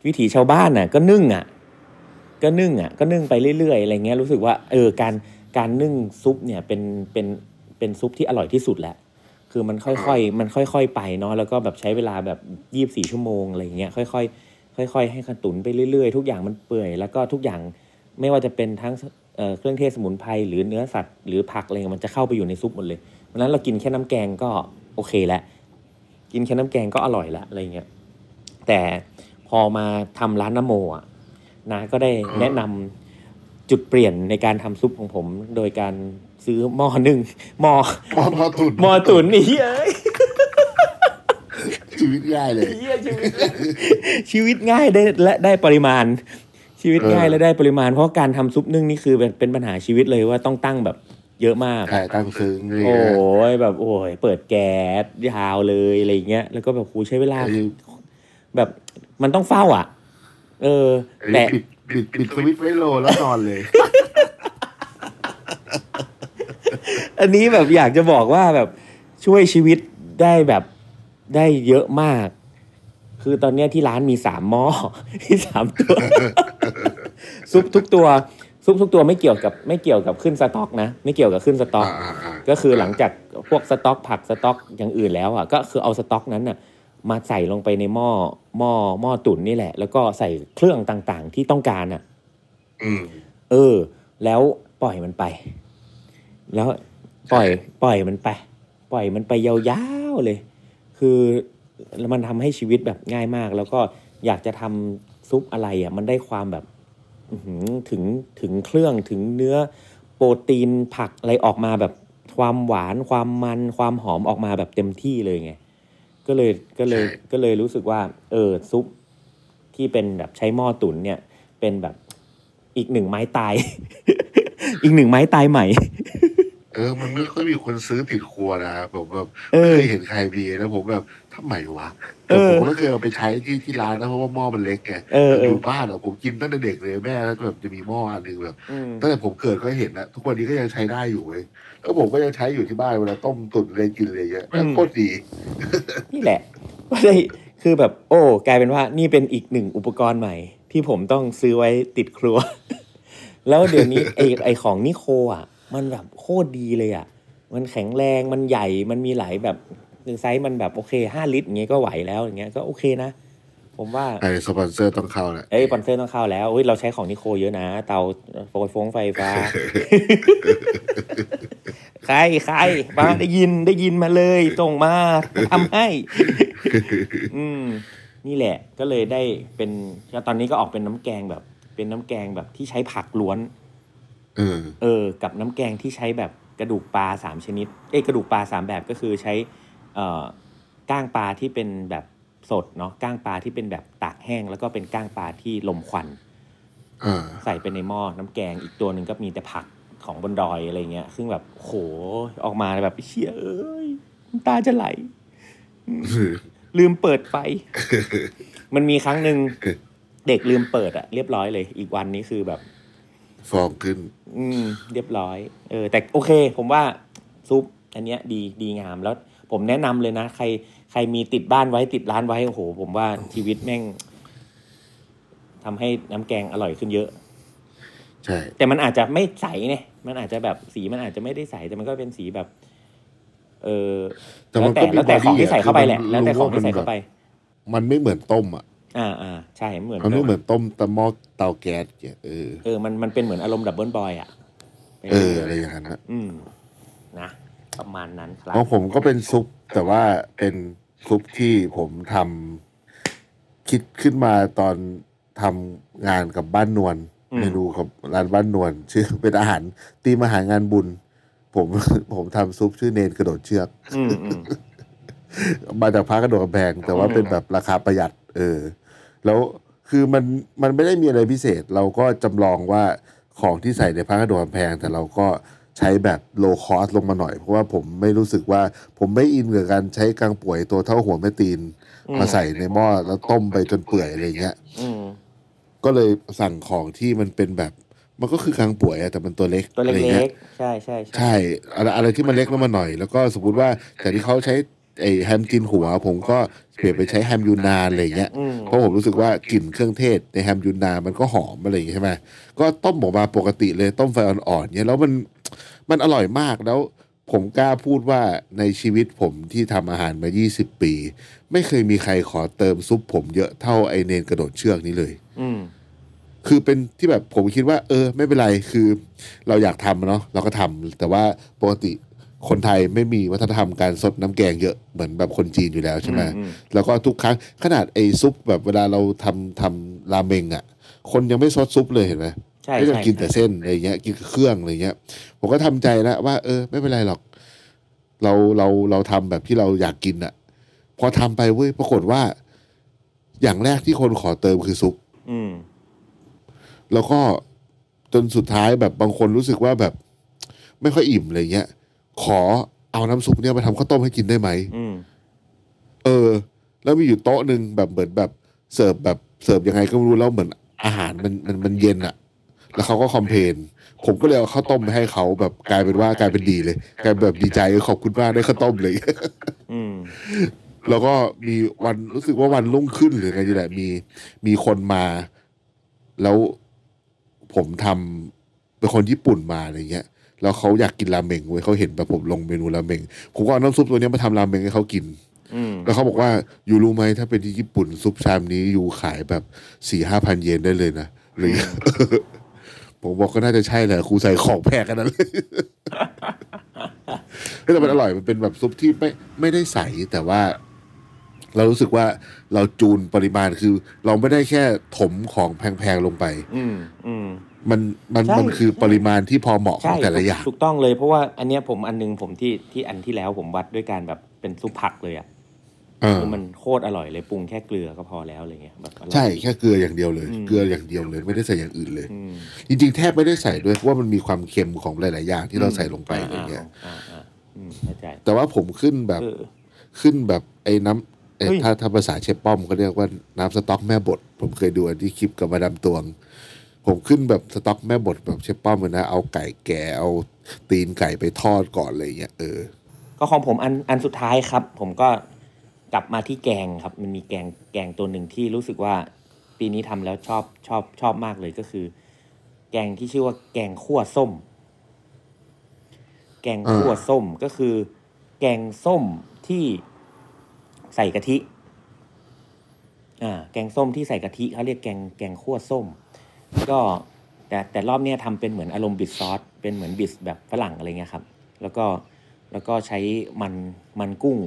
วิถีชาวบ้านน่ะ ก็นึ่งอะ ก็นึ่งอะ ก็นึ่งไปเรื่อยๆอะไรเงี้ยรู้สึกว่าเออการการนึ่งซุปเนี่ยเป็นเป็นเป็นซุปที่อร่อยที่สุดแหละคือมันค่อยๆ มันค่อยๆ ไปเนาะแล้วก็แบบใช้เวลาแบบยี่บสี่ชั่วโมงอะไรเงี้ยค่อยๆค่อย ๆ ให้ขตุนไปเรื่อยๆ ทุกอย่างมันเปื่อย แล้วก็ทุกอย่างไม่ว่าจะเป็นทั้ง เอ่อเครื่องเทศสมุนไพรหรือเนื้อสัตว์หรือผักอะไรเงี้ยมันจะเข้าไปอยู่ในซุปหมดเลยเพราะฉะนั้นเรากินแค่น้ำแกงก็โอเคแล้วกินแค่น้ำแกงก็อร่อยแล้วอะไรเงี้ยแต่พอมาทำร้านน้ำโมอะนาก็ได้แนะนำจุดเปลี่ยนในการทำซุปของผม โดยการซื้อหม้อนึ่งหม้อหมอพอตุนหม้อตุ๋นนี่เอ้ยชีวิตง่ายเลยเหี้ยชีวิตชีวิตง่ายได้และได้ปริมาณ ชีวิตง่ายเออและได้ปริมาณ เพราะการทำซุปนึ่งนี่คือเป็นเป็นปัญหาชีวิตเลยว่าต้องตั้งแบบเยอะมากใช่ตั้งซึ้งนี่โอ้ยแบบโอ้ยเปิดแก๊สยาวเลยอะไรอย่างเงี้ยแล้วก็แบบครูใช้เวลาไอ้แบบมันต้องเฝ้าอะ เออไอ้แต่ปิดปิดปิดสวิตช์ไว้โลแล้วนอนเลย อันนี้แบบอยากจะบอกว่าแบบช่วยชีวิตได้แบบได้เยอะมาก คือตอนเนี้ยที่ร้านมีสามหม้อ ที่สามตัว ซุปทุกตัว ซุปทุกตัวไม่เกี่ยวกับไม่เกี่ยวกับขึ้นสต็อกนะ ไม่เกี่ยวกับขึ้นสต็อกอ่าอ่าก็คือหลังจากพวกสต็อกผักสต็อกอย่างอื่นแล้วอะก็คือเอาสต็อกนั้นน่ะมาใส่ลงไปในหม้อหม้อหม้อตุ๋นนี่แหละ แล้วก็ใส่เครื่องต่างๆ ที่ต้องการอะอืมเออ แล้วปล่อยมันไป แล้วปล่อย ปล่อยมันไป ปล่อยมันไปยาวๆเลย คือ มันทำให้ชีวิตแบบง่ายมาก แล้วก็อยากจะทำซุปอะไรอะมันได้ความแบบอื้อหือถึงถึงเครื่องถึงเนื้อโปรตีนผักอะไรออกมาแบบความหวานความมันความหอมออกมาแบบเต็มที่เลยไงก็เลยก็เลยใช่ก็เลยรู้สึกว่า เออซุปที่เป็นแบบใช้หม้อตุ๋นเนี่ย เป็นแบบอีกหนึ่งไม้ตาย อีกหนึ่งไม้ตายใหม่ เออ มันไม่ค่อยมีคนซื้อติดครัวนะผมแบบเออเคยเห็นใครมีแล้วผมแบบ ทำไมวะแต่ผมก็เคยเอาไปใช้ที่ที่ร้านนะเพราะว่าหม้อมันเล็กไงเออแต่เออ อยู่บ้านอะผมกินตั้งแต่เด็กเลยแม่แล้วแบบจะมีหม้ออันหนึงแบบอืมตั้งแต่ผมเกิดก็เห็นนะทุกวันนี้ก็ยังใช้ได้อยู่เว้ยแล้วผมก็ยังใช้อยู่ที่บ้านเวลาต้มตุ๋นอะไรกินอะไรเงี้ยแม่งโคตรดี นี่แหละก็เลยคือแบบ โอ้ กลายเป็นว่านี่เป็นอีกหนึ่งอุปกรณ์ใหม่ ที่ผมต้องซื้อไว้ติดครัว แล้วเดี๋ยวนี้ไอไอของนิโคอะ มันแบบโคตรดีเลยอะ มันแข็งแรงมันใหญ่มันมีหลายแบบ ไซส์มันแบบโอเคห้าลิตรอย่างเงี้ยก็ไหวแล้วอย่างเงี้ยก็โอเคนะ ผมว่าไอ้สปอนเซอร์ต้องเข้าแหละเอ้ยสปอนเซอร์ต้องเข้าแล้วเฮ้ยเราใช้ของนิโคเยอะนะ เตาโฟฟงไฟฟ้า ใครใครมาได้ยินได้ยินมาเลยส่งมาทำให้ อืม นี่แหละ ก็เลยได้เป็นตอนนี้ก็ออกเป็นน้ำแกงแบบ เป็นน้ำแกงแบบที่ใช้ผักล้วน เออ เออ กับน้ำแกงที่ใช้แบบกระดูกปลาสามชนิด เอ้ยกระดูกปลาสามแบบก็คือใช้เอ่อ ก้างปลาที่เป็นแบบสดเนาะก้างปลาที่เป็นแบบตากแห้ง แล้วก็เป็นก้างปลาที่ลมควันอ่าใส่ไปในหม้อน้ำแกงอีกตัวหนึ่งก็มีแต่ผักของบนดอยอะไรเงี้ย ซึ่งแบบโหออกมาแบบเชี่ยเอ้ยน้ำตาจะไหล ลืมเปิดไฟมันมีครั้งหนึ่งเด็กลืมเปิดอะเรียบร้อยเลย อีกวันนี้คือแบบ ฟองขึ้น อืม เรียบร้อย เออ แต่โอเค ผมว่าซุปอันเนี้ย ดีดีงามแล้ว ผมแนะนำเลยนะใครใครมีติดบ้านไว้ติดร้านไว้โอ้โห ผมว่าชีวิตแม่งทำให้น้ำแกงอร่อยขึ้นเยอะ ใช่ แต่มันอาจจะไม่ใสเนี่ยมันอาจจะแบบสีมันอาจจะไม่ได้ใสแต่มันก็เป็นสีแบบ เออแต่แล้วมันแต่ก็มีแล้วแต่ของ body ที่ใส่เข้าไปแหละคือมันแล้วแต่ของรู้ว่าที่ใส่มันเข้าไป มันไม่เหมือนต้มอะอ่าอ่าใช่เหมือนมันไม่เหมือนต้มแต่หม้อเตาแก๊สเนี่ยเออเออมันมันเป็นเหมือนอารมณ์ดับเบิลบอยอะเอออะไรอย่างนั้นนะอืมนะ ประมาณนั้นครับของผมก็เป็นซุปแต่ว่าเป็นซุปที่ผมทำคิดขึ้นมาตอนทำงานกับบ้านนวลเมนูกับร้านบ้านนวลชื่อเป็นอาหารตีมอาหารงานบุญ ผมผมทำซุปชื่อเนนกระโดดเชือกอืมอืมมาจากพระกระโดดกำแพงแต่ว่าอืมเป็นแบบราคาประหยัด เออ แล้วคือมันมันไม่ได้มีอะไรพิเศษ เราก็จำลองว่าของที่ใส่ในพระกระโดดกำแพง แต่เราก็ ใช้แบบโลคอสลงมาหน่อย เพราะว่าผมไม่รู้สึกว่าผมไม่อินกับการใช้กางป่วยตัวเท่าหัวแม่ตีน มาใส่ในหม้อแล้วต้มไปจนเปื่อยอะไรเงี้ยอืมก็เลยสั่งของที่มันเป็นแบบมันก็คือกางป่วยอะแต่มันตัวเล็กตัวอะไรเล็เงี้กยๆใช่ใช่ใช่ใช่อะไรอะไรที่มันเล็กลงมาหน่อย แล้วก็สมมติว่าแต่ที่เขาใช้ไอแฮมกินหัว ผมก็เปลี่ยนไปใช้แฮมยูนานอะไรเงี้ยอืมเพราะผมรู้สึกว่ากลิ่นเครื่องเทศในแฮมยูนานมันก็หอมอะไรอย่างเงี้ยใช่ไหมก็ต้มออกมาปกติเลยต้มไฟอ่อนๆเนี่ยแล้วมัน มันอร่อยมากแล้วผมกล้าพูดว่าในชีวิตผมที่ทำอาหารมา 20 ปี ไม่เคยมีใครขอเติมซุปผมเยอะเท่าไอเนนกระโดดเชือกนี้เลย อืมคือเป็นที่แบบผมคิดว่า เออ ไม่เป็นไรคือ เราอยากทำอะเนาะเราก็ทำแต่ว่าปกติคนไทยไม่มีวัฒนธรรมการสดน้ำแกงเยอะเหมือนแบบคนจีนอยู่แล้วใช่ไหมอืมแล้วก็ทุกครั้งขนาดไอ้ซุปแบบเวลาเราทำทำราเมงอะ คนยังไม่ซดซุปเลยเห็นไหม ใช่ก็ยังใช่กินแต่เส้นอะไรเงี้ย กินกับเครื่องอะไรเงี้ย ผมก็ทำใจแล้วว่า เออ ไม่เป็นไรหรอก เราเราเราทำแบบที่เราอยากกินอะพอทำไปเว้ยปรากฏว่า อย่างแรกที่คนขอเติมคือซุปอืม แล้วก็จนสุดท้ายแบบบางคนรู้สึกว่าแบบ ไม่ค่อยอิ่มอะไรเงี้ย ขอเอาน้ำซุปเนี่ยมาทำข้าวต้มให้กินได้ไหมอืมเออ แล้วมีอยู่โต๊ะหนึ่งแบบเหมือนแบบเสิร์ฟแบบเสิร์ฟยังไงก็ไม่รู้แล้วเหมือนอาหารมันมันมันเย็นอะ แล้วเขาก็คอมเพลนผมก็เลยเอาข้าวต้มไปให้เขาแบบกลายเป็นว่ากลายเป็นดีเลยกลายเป็นแบบดีใจเออขอบคุณมากได้ข้าวต้มเลยอืมแล้วก็มีวันรู้สึกว่าวันรุ่งขึ้นหรือไงนี่แหละ มีมีคนมา แล้วผมทำเป็นคนญี่ปุ่นมาอะไรเงี้ยแล้วเขาอยากกินราเมงเว้ยเขาเห็นแบบผมลงเมนูราเมงผมก็เอาน้ำซุปตัวเนี้ยมาทำราเมงให้เขากินอืมแล้วเขาบอกว่าอยู่รู้ไหมถ้าเป็นที่ญี่ปุ่นซุปชามนี้อยู่ขายแบบสี่ห้าพันเยนได้เลยนะหรือ ผมบอกก็น่าจะใช่แหละครูใส่ของแพงกันนั้นเลยเฮ้ยแต่มันอร่อยมันเป็นแบบซุปที่ไม่ไม่ได้ใสแต่ว่า เรารู้สึกว่าเราจูนปริมาณคือ เราไม่ได้แค่ถมของแพงๆลงไป อืมอืมมันมันใช่มันคือปริมาณที่พอเหมาะของแต่ละอย่างถูกต้องเลยเพราะว่าอันเนี้ยผมอันนึงผมที่ที่อันที่แล้วผมวัดด้วยการแบบเป็นซุปผักเลยอะเออ คือมันโคตรอร่อยเลยปรุงแค่เกลือก็พอแล้วอะไรเงี้ยแบบอร่อย ใช่แค่เกลืออย่างเดียวเลย อืม เกลืออย่างเดียวเลยไม่ได้ใส่อย่างอื่นเลย อืมจริงๆแทบไม่ได้ใส่ด้วยเพราะว่ามันมีความเค็มของหลาย ๆ อย่างที่เราใส่ลงไปอะไรเงี้ยอ่าอ่าอืมเข้าใจแต่ว่าผมขึ้นแบบเออ ขึ้นแบบไอ้น้ำไอ้เฮ้ย ถ้าถ้าภาษาเชฟป้อมเขาเรียกว่าน้ำสต๊อกแม่บด ผมเคยดูอันที่คลิปกับมาดามตวง ผมขึ้นแบบสต๊อกแม่บดแบบเชฟป้อมเลยนะ เอาไก่แก่เอาตีนไก่ไปทอดก่อนอะไรเงี้ยเออ ก็ของผมอันอันสุดท้ายครับ ผมก็ กลับมาที่แกงครับ มันมีแกงแกงตัวหนึ่งที่รู้สึกว่าปีนี้ทำแล้วชอบชอบชอบมากเลยก็คือ แกงที่ชื่อว่าแกงขั่วส้ม แกงขั่วส้มก็คือ แกงส้มที่ใส่กะทิอ่าแกงส้มที่ใส่กะทิเขาเรียกแกงแกงขั่วส้ม ก็แต่แต่รอบเนี้ยทำเป็นเหมือนอารมณ์บิสซอสเป็นเหมือนบิสแบบฝรั่งอะไรเงี้ยครับ แล้วก็แล้วก็ใช้มันมันกุ้ง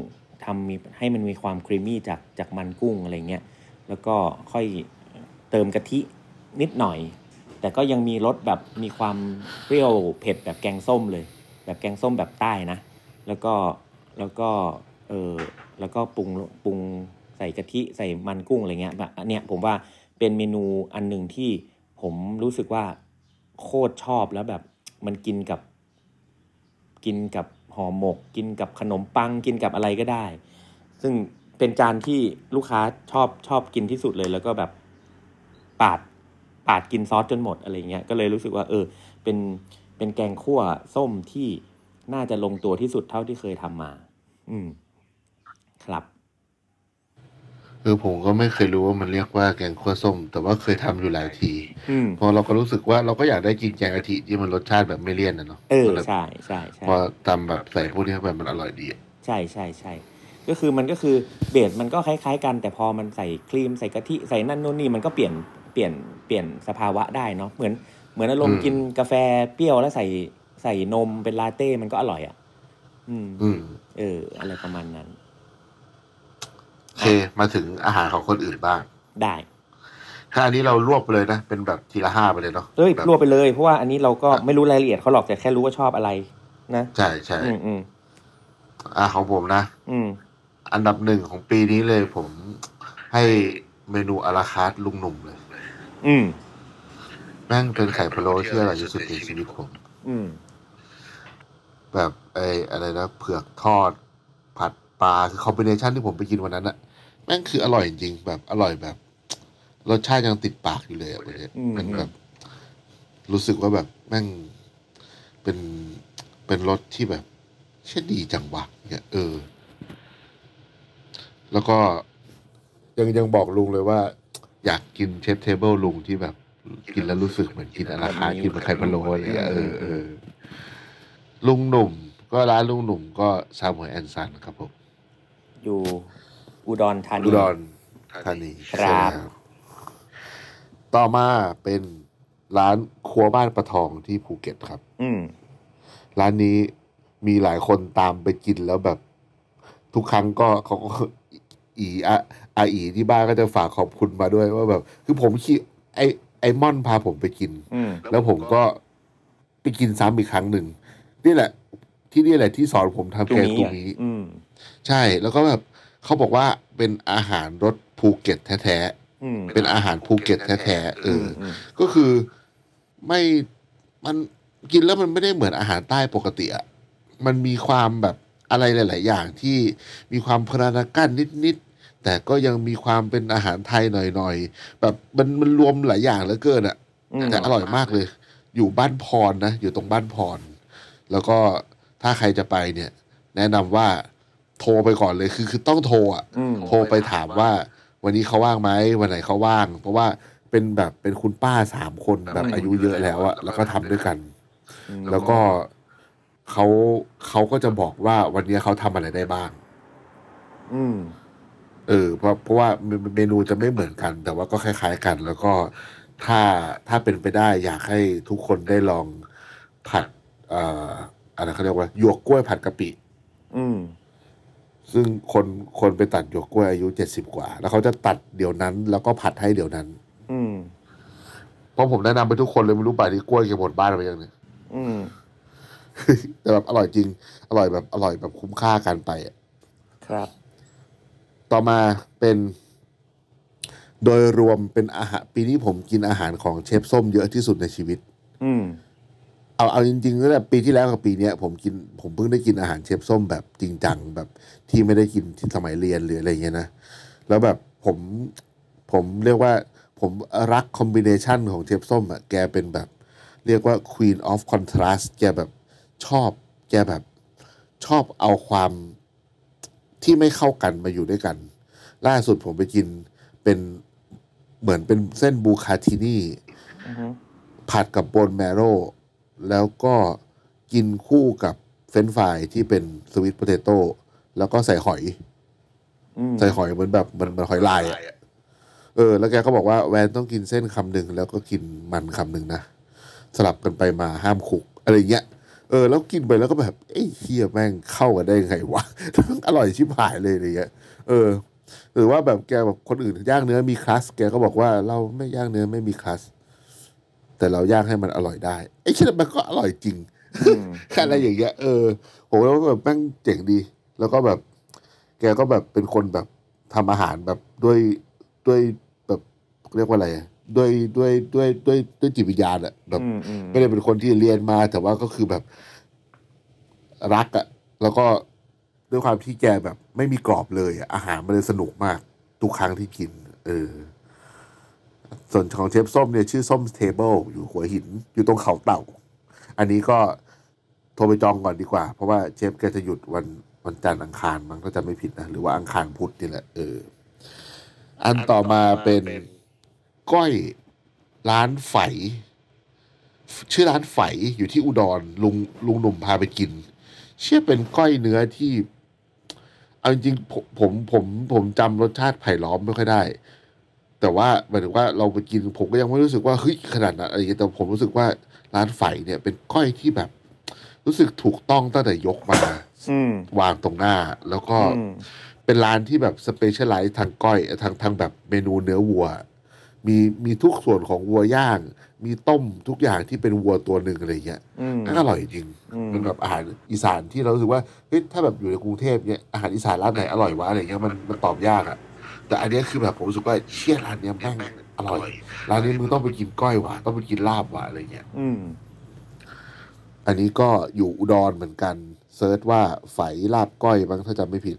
ทำมีให้มันมีความครีมมี่จากจากมันกุ้งอะไรเงี้ยแล้วก็ค่อยเติมกะทินิดหน่อย แต่ก็ยังมีรสแบบมีความเปรี้ยวเผ็ดแบบแกงส้มเลย แบบแกงส้มแบบใต้นะ แล้วก็แล้วก็เออแล้วก็ปรุงปรุงใส่กะทิใส่มันกุ้งอะไรเงี้ยแบบอันเนี้ยผมว่าเป็นเมนูอันหนึ่งที่ผมรู้สึกว่าโคตรชอบแล้วแบบมันกินกับกินกับ ห่อหมก กินกับขนมปังกินกับอะไรก็ได้ ซึ่งเป็นจานที่ลูกค้าชอบชอบกินที่สุดเลย แล้วก็แบบปาดปาดกินซอสจนหมดอะไรเงี้ยก็เลยรู้สึกว่า เออ เป็นเป็นแกงคั่วส้มที่น่าจะลงตัวที่สุดเท่าที่เคยทำมา อืม ครับ เออผมก็ไม่เคยรู้ว่ามันเรียกว่าแกงคั่วส้ม แต่ว่าเคยทำอยู่หลายทีอืม เพอเราก็รู้สึกว่าเราก็อยากได้กินแกงกะทิที่มันรสชาติแบบไม่เลี่ยนนะเนาะเออก็เลยใช่ใช่ใช่ พอทำแบบใส่พวกนี้เข้าไปมันอร่อยดีอะใช่ใช่ใช่ก็คือมันก็คือเบสมันก็คล้าย ๆ กัน แต่พอมันใส่ครีมใส่กะทิใส่นั่นนู่นนี่มันก็เปลี่ยนเปลี่ยนเปลี่ยนสภาวะได้เนาะเหมือนเหมือนอารมณ์กินกาแฟเปรี้ยวแล้วใส่ใส่นมเป็นลาเต้มันก็อร่อยอะ อืม อืม เออ อะไรประมาณนั้นโอ เคมาถึงอาหารของคนอื่นบ้าง ได้ ถ้าอันนี้เรารวบไปเลยนะ เป็นแบบทีละห้าไปเลยเนาะเอ้ยแบบรวบไปเลย เพราะว่าอันนี้เราก็ไม่รู้รายละเอียดเขาหรอกแต่แค่รู้ว่าชอบอะไร นะ ใช่ใช่อืมอืมอะของผมนะ อืม อันดับหนึ่งของปีนี้เลยผมให้เมนู à la carte ลุงหนุ่มเลย อืมแม่งเป็นไข่พะโล้ที่อร่อยที่สุดในชีวิตผม อืม แบบไอ้อะไรนะเผือกทอด ผัดปลาคือ combination ที่ผมไปกินวันนั้นอะ แม่งคืออร่อยจริงๆแบบอร่อยแบบ รสชาติยังติดปากอยู่เลยอะวันนี้อืม มันแบบ รู้สึกว่าแบบแม่งเป็นเป็นรสที่แบบเช่นดีจังวะเนี่ยเออ แล้วก็ยังยังบอกลุงเลยว่า อยากกิน chef's table ลุงที่แบบ กินแล้วรู้สึกเหมือนกิน à la carte กินเหมือนไข่พะโล้อะไรอย่างเงี้ยเออเออลุงหนุ่ม ก็ร้านลุงหนุ่มก็ Samuay & Sons ครับผม อยู่ อุดรธานี อุดรธานีครับ ใช่ไหมต่อมาเป็นร้านครัวบ้านประทองที่ภูเก็ตครับ อืม ร้านนี้มีหลายคนตามไปกินแล้วแบบ ทุกครั้งก็เขาก็อีอะอาอีที่บ้านก็จะฝากขอบคุณมาด้วยว่าแบบ คือผมคิดไอไอมอนพาผมไปกิน อืม แล้วผมก็ไปกินซ้ำอีกครั้งหนึ่งนี่แหละ ที่นี่แหละที่สอนผมทำตรงแกงนี้ตรงอะนี้ อืม ใช่แล้วก็แบบ เขาบอกว่าเป็นอาหารรสภูเก็ตแท้อืม ๆเป็นอาหารภูเก็ตแท้ๆเออออืมก็คือไม่มันกินแล้วมันไม่ได้เหมือนอาหารใต้ปกติอะมันมีความแบบอะไรหลาย ๆ อย่างที่มีความพรานากันนิด ๆ แต่ก็ยังมีความเป็นอาหารไทยหน่อย ๆ แบบมันมันรวมหลายอย่างเหลือเกินอะ อืม แต่อร่อยมากเลย อยู่บ้านพรนะ อยู่ตรงบ้านพร แล้วก็ถ้าใครจะไปเนี่ย แนะนำว่า โทรไปก่อนเลยคือคือต้องโทรอะอืมโทรไปถามว่า วันนี้เขาว่างไหมวันไหนเขาว่าง เพราะว่าเป็นแบบเป็นคุณป้าสามคนแบบอายุเยอะแล้วอะแล้วก็ทำด้วยกัน แล้วก็เขาเขาก็จะบอกว่าวันนี้เขาทำอะไรได้บ้าง อืมเออเพราะเพราะว่าเมเมนูจะไม่เหมือนกัน แต่ว่าก็คล้าย ๆกัน แล้วก็ถ้าถ้าเป็นไปได้ อยากให้ทุกคนได้ลองผัด เอ่ออะไรเขาเรียกว่าหยวกกล้วยผัดกะปิ อืม ซึ่งคนคนไปตัดหยวกกล้วยอายุเจ็ดสิบกว่า แล้วเขาจะตัดเดี๋ยวนั้น แล้วก็ผัดให้เดี๋ยวนั้น อืมเพราะผมแนะนำไปทุกคนเลยไม่รู้ป่านนี้กล้วยแกหมดบ้านไปยังเนี่ย อืมแต่แบบอร่อยจริง อร่อยแบบอร่อยแบบคุ้มค่าการไปอะครับ ต่อมาเป็น โดยรวมเป็นอาหารปีนี้ผมกินอาหารของเชฟส้มเยอะที่สุดในชีวิต อืม เอาเอาจริงๆตั้งแต่ปีที่แล้วกับปีเนี้ยผมกินผมเพิ่งได้กินอาหารเชฟส้มแบบจริงจังแบบที่ไม่ได้กินที่สมัยเรียนหรืออะไรเงี้ยนะแล้วแบบผมผมเรียกว่าผมรักคอมบิเนชันของเชฟส้มอะแกเป็นแบบ เรียกว่า Queen of Contrast แกแบบชอบ แกแบบชอบเอาความที่ไม่เข้ากันมาอยู่ด้วยกัน ล่าสุดผมไปกินเป็นเหมือนเป็นเส้น bucatini อือฮึผัดกับ bone marrow แล้วก็กินคู่กับเฟรนช์ฟรายที่เป็น sweet potato แล้วก็ใส่หอยอืมใส่หอยเหมือนแบบเหมันเหมันหอยลายอะเออ แล้วแกก็บอกว่าแวนต้องกินเส้นคำหนึ่งแล้วก็กินมันคำหนึ่งนะ สลับกันไปมาห้ามคุก อะไรเงี้ยเออ แล้วกินไปแล้วก็แบบเอ้ยเฮียแม่งเข้ากันได้ไงวะมันอร่อยชิบหายเลยอะไรเงี้ยเออ หรือว่าแบบแกแบบคนอื่นย่างเนื้อมีคลัสแกก็บอกว่าเราไม่ย่างเนื้อไม่มีคลัส แต่เราย่างให้มันอร่อยได้ไอ้คิดมันก็อร่อยจริงแค่อะไรอย่างเงี้ยเออผมว่าแบบแม่งเจ๋งดี แล้วก็แบบ แกก็แบบเป็นคนแบบทำอาหารแบบด้วยด้วยแบบเรียกว่าอะไรอะด้วยด้วยด้วยด้วยด้วยจิตวิญญาณอะแบบอืมอืมไม่ได้เป็นคนที่เรียนมา แต่ว่าก็คือแบบรักอะแล้วก็ด้วยความที่แกแบบ ไม่มีกรอบเลยอะอาหารมันเลยสนุกมาก ทุกครั้งที่กิน เออ ส่วนของเชฟส้มเนี่ยชื่อ Som's Table อยู่หัวหินอยู่ตรงเขาเต่า อันนี้ก็โทรไปจองก่อนดีกว่า เพราะว่าเชฟแกจะหยุดวันวันจันทร์อังคารมั้งถ้าจะไม่ผิดนะหรือว่าอังคารพุธนี่แหละเอออันต่อมาเป็นก้อยร้านไฝ ชื่อร้านไฝอยู่ที่อุดรลุงลุงหนุ่มพาไปกิน เชื่อเป็นก้อยเนื้อที่ เอาจริงๆผมผมผมผมจำรสชาติไผ่ล้อมไม่ค่อยได้ แต่ว่าหมายถึงว่าเราไปกินผมก็ยังไม่รู้สึกว่าเฮ้ยขนาดนั้นอะไรอย่างเงี้ยแต่ผมรู้สึกว่าร้านไฝเนี่ยเป็นก้อยที่แบบ รู้สึกถูกต้องตั้งแต่ยกมา อืม วางตรงหน้า แล้วก็อืม เป็นร้านที่แบบสเปเชียลไลซ์ทางก้อยทางทางแบบเมนูเนื้อวัว มีมีทุกส่วนของวัวย่าง มีต้มทุกอย่างที่เป็นวัวตัวหนึ่งอะไรเงี้ยอืมนั่นอร่อยจริงอืมมันแบบอาหารอีสานที่เรารู้สึกว่าเฮ้ยถ้าแบบอยู่ในกรุงเทพเนี่ยอาหารอีสานร้านไหนอร่อยวะอะไรเงี้ยมันมันตอบยากอะ แต่อันเนี้ยคือแบบผมรู้สึกว่าเชี่ยร้านเนี้ยแม่งอร่อย ร้านนี้มึงต้องไปกินก้อยว่ะต้องไปกินลาบว่ะอะไรเงี้ยอืมอันนี้ก็อยู่อุดรเหมือนกันเซิร์ชว่าไฝลาบก้อยบ้างถ้าจำไม่ผิด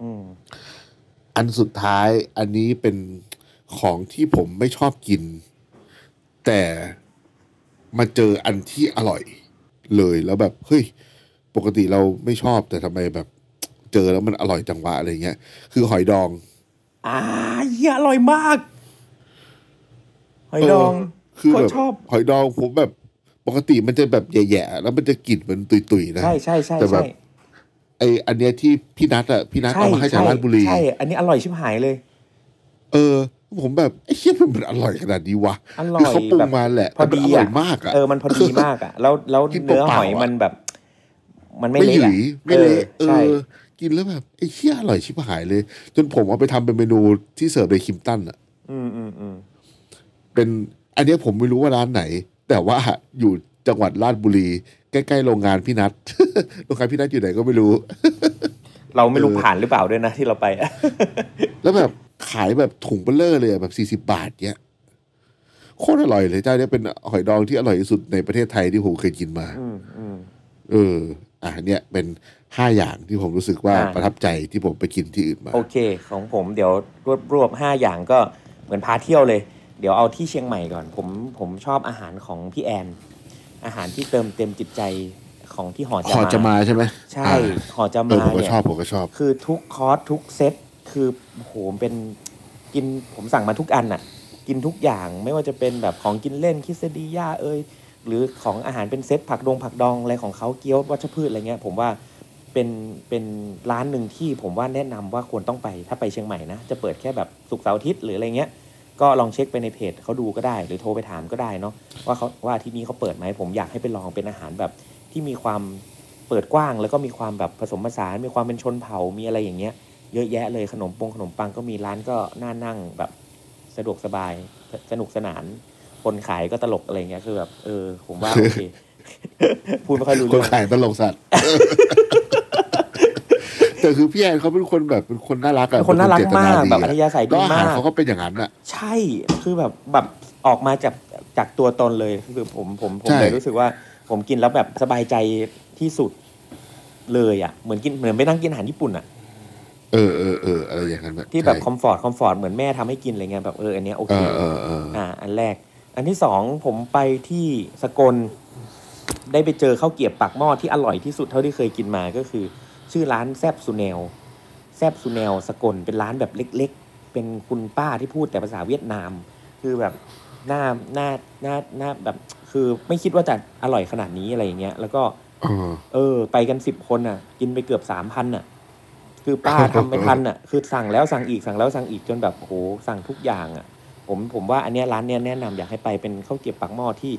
อืมอันสุดท้ายอันนี้เป็นของที่ผมไม่ชอบกิน แต่มาเจออันที่อร่อยเลยแล้วแบบ เฮ้ย ปกติเราไม่ชอบแต่ทำไมแบบ เจอแล้วมันอร่อยจังวะอะไรเงี้ย คือหอยดอง อ่าเหี้ยอร่อยมาก หอยดองเคือโคแบตบรชอบหอยดองผมแบบ ปกติมันจะแบบแย่ๆแล้วมันจะกลิ่นเหมือนตุยๆนะใช่ใช่ใช่แต่แบใช่บไออันเนี้ยที่พี่นัทอะพี่นัทใช่เอามาให้จากใช่ราชบุรีใช่ อันนี้อร่อยชิบหายเลย เออ ผมแบบไอ้เหี้ยมันมันอร่อยขนาดนี้วะอร่อยคือเขาปรุงแบบมาแหละพอแต่มันดีอร่ออะยมากอะเออมันพอดีมากอะแล้วแล้วกินเนื้อเปล่าหอยๆอะมันแบบ มันไม่ไม่เละหยุอะยไม่เละเอเออใช่อ กินแล้วแบบไอ้เหี้ยอร่อยชิบหายเลย จนผมเอาไปทำเป็นเมนูที่เสิร์ฟใน Kimpton อะ อืมอืมอืมเป็นอันเนี้ยผมไม่รู้ว่าร้านไหน แต่ว่าอยู่จังหวัดราชบุรี ใกล้ๆโรงงานพี่นัทโรงงานพี่นัทอยู่ไหนก็ไม่รู้ เราไม่รู้เออผ่านหรือเปล่าด้วยนะที่เราไปแล้วแบบขายแบบถุงเบ้อเร่อเลยอะแบบสี่สิบาทเนี้ยโคตรอร่อยเลยเจ้าเนี้ยเป็นหอยดองที่อร่อยที่สุดในประเทศไทยที่ผมเคยกินมาอืมอืมเออ อะเนี่ยเป็น ห้าอย่างที่ผมรู้สึกว่าอ่า ประทับใจที่ผมไปกินที่อื่นมา โอเค ของผมเดี๋ยวรวบรวบห้าอย่างก็เหมือนพาเที่ยวเลย เดี๋ยวเอาที่เชียงใหม่ก่อน ผมผมชอบอาหารของพี่แอน อาหารที่เติมเต็มจิตใจของที่หอขอจะมาใช่ไหมใช่อ่าหอจะเอมาอผมก็เนี่ย ชอบผมก็ชอบ คือทุกคอร์สทุกเซตคือโอ้โหเป็นกินผมสั่งมาทุกอันน่ะ กินทุกอย่างไม่ว่าจะเป็นแบบของกินเล่นคิสดีย่าเอ้ยหรือของอาหารเป็นเซตผักดงผักดองอะไรของเขาเกี๊ยววัชพืชอะไรเงี้ยผมว่า เป็นเป็นร้านหนึ่งที่ผมว่าแนะนำว่าควรต้องไปถ้าไปเชียงใหม่นะ จะเปิดแค่แบบศุกร์เสาร์อาทิตย์หรืออะไรเงี้ย ก็ลองเช็คไปในเพจเขาดูก็ได้ หรือโทรไปถามก็ได้เนาะว่าเขาว่าที่นี่เขาเปิดไหมผมอยากให้ไปลองเป็นอาหารแบบที่มีความเปิดกว้าง แล้วก็มีความแบบผสมผสานมีความเป็นชนเผ่ามีอะไรอย่างเงี้ยเยอะแยะเลยขนมปงขนมปังก็มีร้านก็น่านั่งแบบสะดวกสบายสสนุกสนาน คนขายก็ตลกอะไรเงี้ยคือแบบเออผมว่าโอเคพูดไม่ค่อยรู้คเรื่นองขายตลกสัตว์ แต่คือพี่แอนเขาเป็นคนแบบเป็นคนน่ารักอะเป็นคนน่ารักเจตมากดีแบบอัธยาศัยแล้วดีอาหามารกเขาก็เป็นอย่างนั้นอะใช่คือแบบแบบออกมาจากจากตัวตนเลยคือผมผมผมใช่เลยรู้สึกว่า ผมกินแล้วแบบสบายใจที่สุดเลยอะเหมือนกินเหมือนไปนั่งกินอาหารญี่ปุ่นอะเออเออเอออะไรอย่างนั้นอะที่แบบใช่ comfort comfort เหมือนแม่ทำให้กินอะไรเงี้ยแบบเอออันเนี้ยโอเอเคอเออเอออ่า อันแรก อันที่สองผมไปที่สกลได้ไปเจอข้าวเกรียบปากหม้อที่อร่อยที่สุดเท่าที่เคยกินมาก็คือ ชื่อร้านแซบซูเนลแซบซูเนลสกลเป็นร้านแบบเล็ก ๆ เป็นคุณป้าที่พูดแต่ภาษาเวียดนาม คือแบบหน้าหน้าหน้าหน้าแบบคือไม่คิดว่าจะอร่อยขนาดนี้อะไรอย่างเงี้ยแล้วก็เออเออไปกันสิบคนอะ กินไปเกือบสามพันอะ คือป้าทำไม่ทันอะ คือสั่งแล้วสั่งอีกสั่งแล้วสั่งอีกจนแบบโอ้โหสั่งทุกอย่างอะ ผมผมว่าอันเนี้ยร้านเนี้ยแนะนำอยากให้ไปเป็นข้าวเกรี๊ยวปากหม้อที่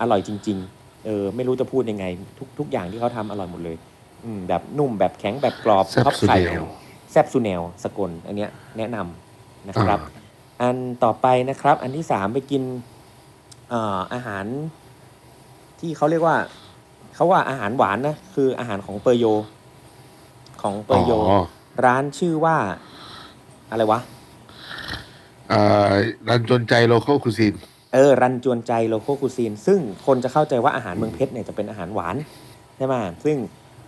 อร่อยจริง ๆ เออ ไม่รู้จะพูดยังไง ทุกทุกอย่างที่เขาทำอร่อยหมดเลย อืมแบบนุ่มแบบแข็งแบบกรอบแซ่บท็อปสุดไข่เดียวแซบซูแนลสกลอันเนี้ยแนะนำนะครับ อันต่อไปนะครับ อันที่สามไปกินเอ่ออาหาร ที่เขาเรียกว่าเขาว่าอาหารหวานนะคืออาหารของเปอร์โย ของเปอร์โย อ๋อ ร้านชื่อว่า อะไรวะ อ่ารันจนใจโลเคอลคูซินเออรันจวนใจโลโคคูซีน ซึ่งคนจะเข้าใจว่าอาหารเมืองเพชรเนี่ยจะเป็นอาหารหวานใช่ไหมซึ่ง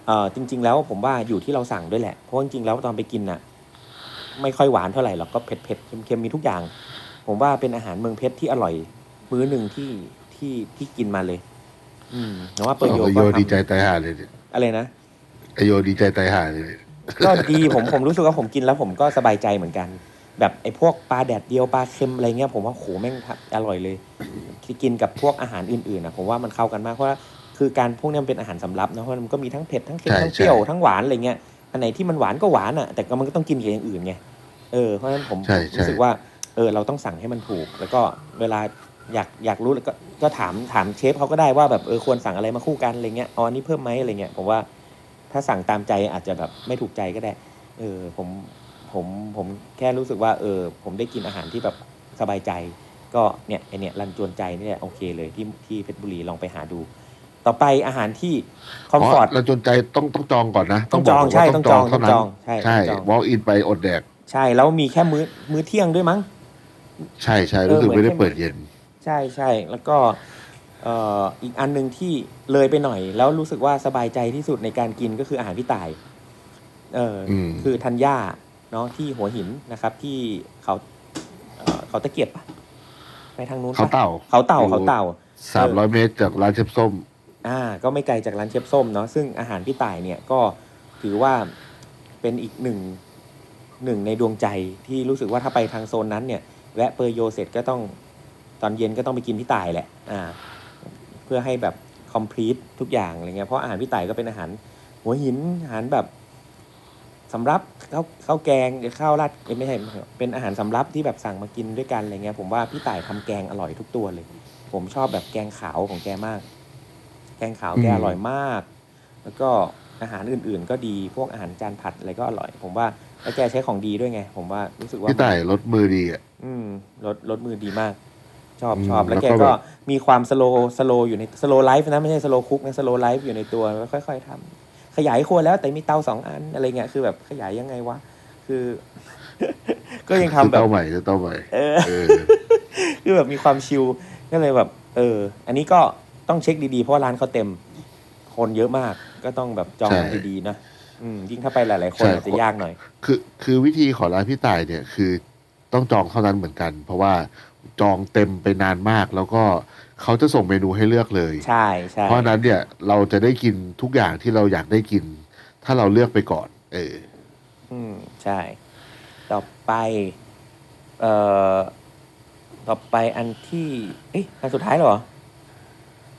เอ่อจริง ๆ แล้วผมว่าอยู่ที่เราสั่งด้วยแหละ เพราะจริงๆแล้วตอนไปกินน่ะ ไม่ค่อยหวานเท่าไหร่หรอกก็เผ็ดเผ็ดๆเค็มๆมีทุกอย่าง ผมว่าเป็นอาหารเมืองเพชรที่อร่อย มื้อหนึ่งที่ที่ที่กินมาเลย อืมแต่ว่าเปอร์โยไอโยก็ทำดีใจตายห่าเลยเนี่ยอะไรนะไอโยดีใจตายห่าเลยเนี่ยก็ดีผมผมรู้สึกว่าผมกินแล้วผมก็สบายใจเหมือนกัน แบบไอ้พวกปลาแดดเดียวปลาเค็มอะไรเงี้ยผมว่าโหแม่งอร่อยเลยที่กินกับพวกอาหารอื่นๆนะผมว่ามันเข้ากันมากเพราะว่า คือการพวกเนี้ยมันเป็นอาหารสำรับนะเพราะมันก็มีทั้งเผ็ดทั้งเค็มใช่ทั้งเปรี้ยวใช่ทั้งหวานอะไรเงี้ยอันไหนที่มันหวานก็หวานอะแต่ก็มันก็ต้องกินกับอย่างอื่นไงเออเพราะฉะนั้นผมใช่ผมใช่ รู้สึกว่าเออเราต้องสั่งให้มันถูก แล้วก็เวลาอยากอยากรู้แล้วก็ก็ถามถามเชฟเขาก็ได้ว่าแบบเออควรสั่งอะไรมาคู่กันอะไรเงี้ยเอาอันนี้เพิ่มไหมอะไรเงี้ยผมว่าถ้าสั่งตามใจอาจจะแบบไม่ถูกใจก็ได้ เออผมผมผมแค่รู้สึกว่า เออ ผมได้กินอาหารที่แบบสบายใจ ก็เนี่ยไอเนี่ยรันจวนใจนี่แหละโอเคเลยที่ที่เพชรบุรีลองไปหาดู ต่อไปอาหารที่คอมฟอร์ตรันจนใจต้องต้องจองก่อนนะ ต้องจองบกใช่ว่าต้องจองเท่านั้นต้องจองใช่ใช่ต้องจองวอล์กอินไปอดแดก ใช่แล้วมีแค่มื้อมื้อเที่ยงด้วยมั้ง ใช่ใช่รู้สึกเออเหมือนไม่ได้เปิดเย็น ใช่ใช่แล้วก็เอ่ออีกอันหนึ่งที่เลยไปหน่อย แล้วรู้สึกว่าสบายใจที่สุดในการกินก็คืออาหารพี่ต่าย เอออมคือธัญญาเนาะที่หัวหินนะครับ ที่เขาเอ่อเขาตะเกียบปะไปทางนู้นปะเขาเต่าเขาเต่าเขาเต่าสามร้อยเมตรจากร้านเชฟส้ม อ่าก็ไม่ไกลจากร้านเชฟส้มเนาะซึ่งอาหารพี่ต่ายเนี่ยก็ถือว่าเป็นอีกหนึ่งหนึ่งในดวงใจที่รู้สึกว่าถ้าไปทางโซนนั้นเนี่ยแวะเปอร์โยเสร็จก็ต้องตอนเย็นก็ต้องไปกินพี่ต่ายแหละอ่าเพื่อให้แบบคอมพลีททุกอย่างอะไรเงี้ยเพราะอาหารพี่ต่ายก็เป็นอาหารหัวหินอาหารแบบสำรับข้าวข้าวแกงหรือข้าวราดไม่ใช่เป็นอาหารสำรับที่แบบสั่งมากินด้วยกันอะไรเงี้ยผมว่าพี่ต่ายทำแกงอร่อยทุกตัวเลย ผมชอบแบบแกงขาวของแกมาก แกงขาวแกอืมอร่อยมาก แล้วก็อาหารอื่นๆ ก็ดีพวกอาหารจานผัดอะไรก็อร่อย ผมว่าแล้วแกใช้ของดีด้วยไง ผมว่ารู้สึกว่าพี่ต่ายรสมือดีอะอืมรสรสมือดีมาก ชอบอืมชอบแล้วแล้วแกก็ก็แบบมีความ slow slow อยู่ใน slow life นะไม่ใช่ slow cook นะ slow life อยู่ในตัวแล้วค่อย ๆทำขยายครัวแล้วแต่มีเตาสองอันอะไรเงี้ยคือแบบขยายยังไงวะคือก็ยังทำซื้อแบบเต้าใหม่ซื้อเต้าใหม่เออเออคือแบบมีความชิลก็เลยแบบ เออ อันนี้ก็ ต้องเช็คดีๆ เพราะว่าร้านเขาเต็ม คนเยอะมากก็ต้องแบบจองใช่ดีๆนะอืมยิ่งถ้าไปหลาย ๆ คนใช่อาจจะยากหน่อย คือคือวิธีของร้านพี่ต่ายเนี่ย คือต้องจองเท่านั้นเหมือนกัน เพราะว่าจองเต็มไปนานมาก แล้วก็เขาจะส่งเมนูให้เลือกเลย ใช่ใช่เพราะฉะนั้นเนี่ยเราจะได้กินทุกอย่างที่เราอยากได้กิน ถ้าเราเลือกไปก่อน เออ อืมใช่ ต่อไป เอ่อ ต่อไปอันที่ เอ๊ะอันสุดท้ายแล้วเหรอ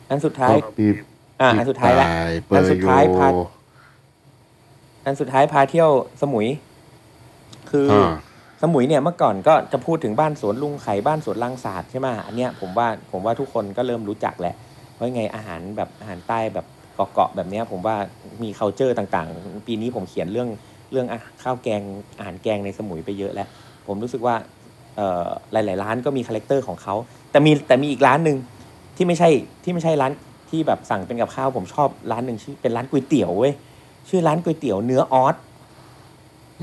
อันสุดท้ายมีอ่า อันสุดท้ายละเปออันร์สุดโยท้ายพาอันสุดท้ายพาเที่ยวสมุย คือออ่าสมุยเนี่ยเมื่อก่อนก็จะพูดถึงบ้านสวนลุงไข่บ้านสวนลังศาสตร์ใช่ไหมอันเนี้ยผมว่าผมว่าทุกคนก็เริ่มรู้จักแหละเพราะไงอาหารแบบอาหารใต้แบบเกาะๆแบบเนี้ย ผมว่ามี culture ต่างๆ ปีนี้ผมเขียนเรื่องเรื่องอะข้าวแกงอาหารแกงในสมุยไปเยอะแล้ว ผมรู้สึกว่าเอ่อหลาย ๆ ร้านก็มี character ของเขาแต่มีแต่มีอีกร้านหนึ่ง ที่ไม่ใช่ที่ไม่ใช่ร้านที่แบบสั่งเป็นกับข้าวผมชอบร้านหนึ่งชื่อเป็นร้านก๋วยเตี๋ยวเว้ยชื่อร้านก๋วยเตี๋ยวเนื้อออส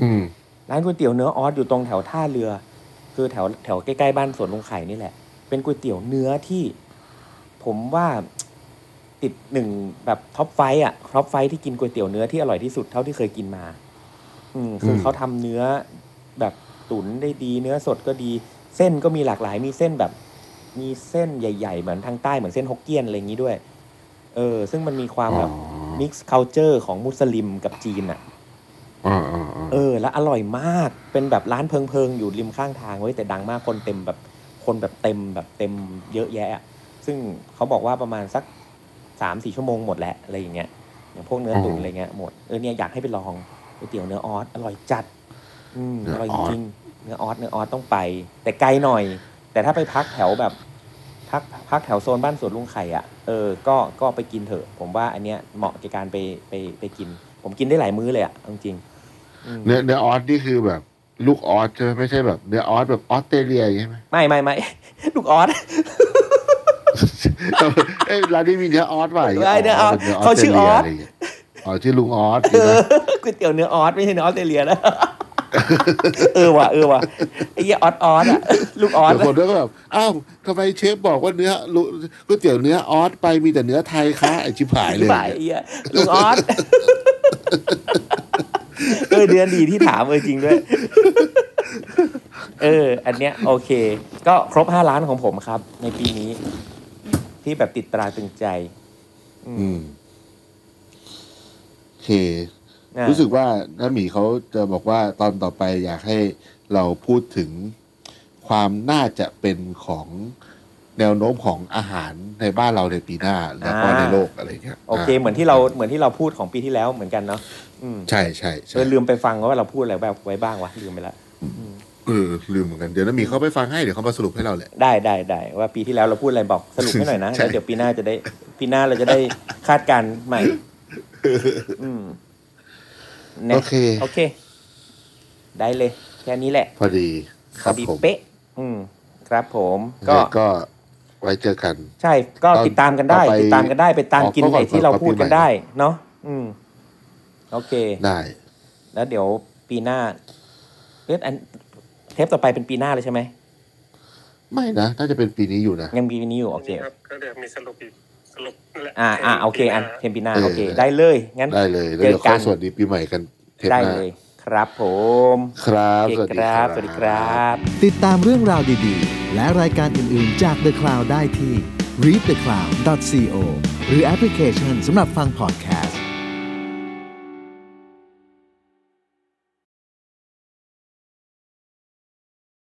อืมร้านก๋วยเตี๋ยวเนื้อออสอยู่ตรงแถวท่าเรือ คือแถวแถวใกล้ๆบ้านสวนลุงไข่นี่แหละ เป็นก๋วยเตี๋ยวเนื้อที่ ผมว่าติดหนึ่งแบบ top five อะ top five ที่กินก๋วยเตี๋ยวเนื้อที่อร่อยที่สุดเท่าที่เคยกินมา อืมคือเขาทำเนื้อแบบตุ๋นได้ดี เนื้อสดก็ดี เส้นก็มีหลากหลายมีเส้นแบบ มีเส้นใหญ่ ๆ เหมือนทางใต้เหมือนเส้นฮกเกี้ยนอะไรอย่างนี้ด้วย เออ ซึ่งมันมีความแบบอ๋อ mix culture ของมุสลิมกับจีนอะอ่าอ่าอ่าเออ แล้วอร่อยมากเป็นแบบร้านเพิงๆอยู่ริมข้างทางเว้ยแต่ดังมากคนเต็มแบบคนแบบเต็มแบบเต็มเยอะแยะอะซึ่งเขาบอกว่าประมาณสักสามสี่ชั่วโมงหมดแหละอะไรอย่างเงี้ยอย่างพวกเนื้อตุ๋นอะไรเงี้ยหมดเออเนี่ยอยากให้ไปลองก๋วยเตี๋ยวเนื้อออสอร่อยจัด อืมอร่อยจริงๆเนื้อออสเนื้อออสต้องไป แต่ไกลหน่อย แต่ถ้าไปพักแถวแบบพักพักแถวโซนบ้านสวนลุงไข่อะเออก็ก็ไปกินเถอะ ผมว่าอันเนี้ยเหมาะกับการไปไปไปกิน ผมกินได้หลายมื้อเลยอะเอาจริงๆอืมเนื้อเนื้อออสนี่คือแบบลูกออสใช่ไหมไม่ใช่แบบเนื้อออสแบบออสเตรเลียใช่ไหมไม่ไม่ไม่ลูกออสเอ้ยร้านนี้มีเนื้อออสป่ะไม่เนื้อออสป็เขาชื่อออสเตรเลียะไรย่างเงี้ยอ๋อชื่อลุงออสใช่ไหมก๋วยเตี๋ยวเนื้อออสไม่ใช่เนื้อออสเตรเลียนะ เออว่ะเออว่ะไอ้เหี้ยออสออสอะลูกออสเดี๋ยวคนก็แบบอ้าวทำไมเชฟบอกว่าเนื้อลุก๋วยเตี๋ยวเนื้อออสไปมีแต่เนื้อไทยคะไอชิบหายเลยฝ่ายไอ้เหี้ยลูกออสเออเดือนดีที่ถามเออจริงด้วย เออ อันเนี้ยโอเค ก็ครบห้าล้านของผมครับ ในปีนี้ ที่แบบติดตราตรึงใจ อืมโอเคอะ รู้สึกว่าน้าหมีเขาจะบอกว่าตอนต่อไปอยากให้เราพูดถึงความน่าจะเป็นของแนวโน้มของอาหารในบ้านเราในปีหน้าแล้วก็ในโลกอะไรเงี้ยโอเคเหมือนที่เราเหมือนที่เราพูดของปีที่แล้วเหมือนกันเนาะอืมใช่ใช่เอใช่อลืมไปฟังว่าเราพูดอะไรแบบไว้บ้างวะลืมไปละเออลืมเหมือนกันเดี๋ยวน้าหมีเขาไปฟังให้เดี๋ยวเขามาสรุปให้เราแหละได้ได้ได้ว่าปีที่แล้วเราพูดอะไรบอกสรุปให้หน่อยนะใช่แล้วเดี๋ยวปีหน้าจะได้ปีหน้าเราจะได้คาดการณ์ใหม่ อืม นะโอเค โอเค ได้เลย แค่นี้แหละ พอดีคพรัอบดีผมเป๊ะ อืม ครับผมก็ก็ก็ไว้เจอกัน ใช่ก็ตอนติดตามกันได้ต่อไปติดตามกันได้ไปตามกินออกก็ก่อนไอ้ที่เราก่อนพูดกันปีใหม่ได้ เนาะอืม โอเค ได้ แล้วเดี๋ยวปีหน้าเอ๊ะอันเทปต่อไปเป็นปีหน้าเลยใช่ไหม ไม่นะ น่าจะเป็นปีนี้อยู่นะ ยังปีนี้อยู่ โอเคครับก็เดี๋ยวมีสรุปอีก สรุปนั่นแหละอ่าอ่าให้โอเคปีหอัน้านเทมปีหน้าเออโอเค ได้เลยงั้นได้เลยแล้วเดี๋ยวเจอกัค่อนยสวัสดีปีใหม่กันเทปได้หน้าเลยครับผมครับโอเคสวัสดีคครัรับ บสวัสดีครับ ติดตามเรื่องราวดีๆ และรายการอื่นๆจาก The Cloud ได้ที่ readthecloud.co หรือแอปพลิเคชันสำหรับฟังพอดแคสต์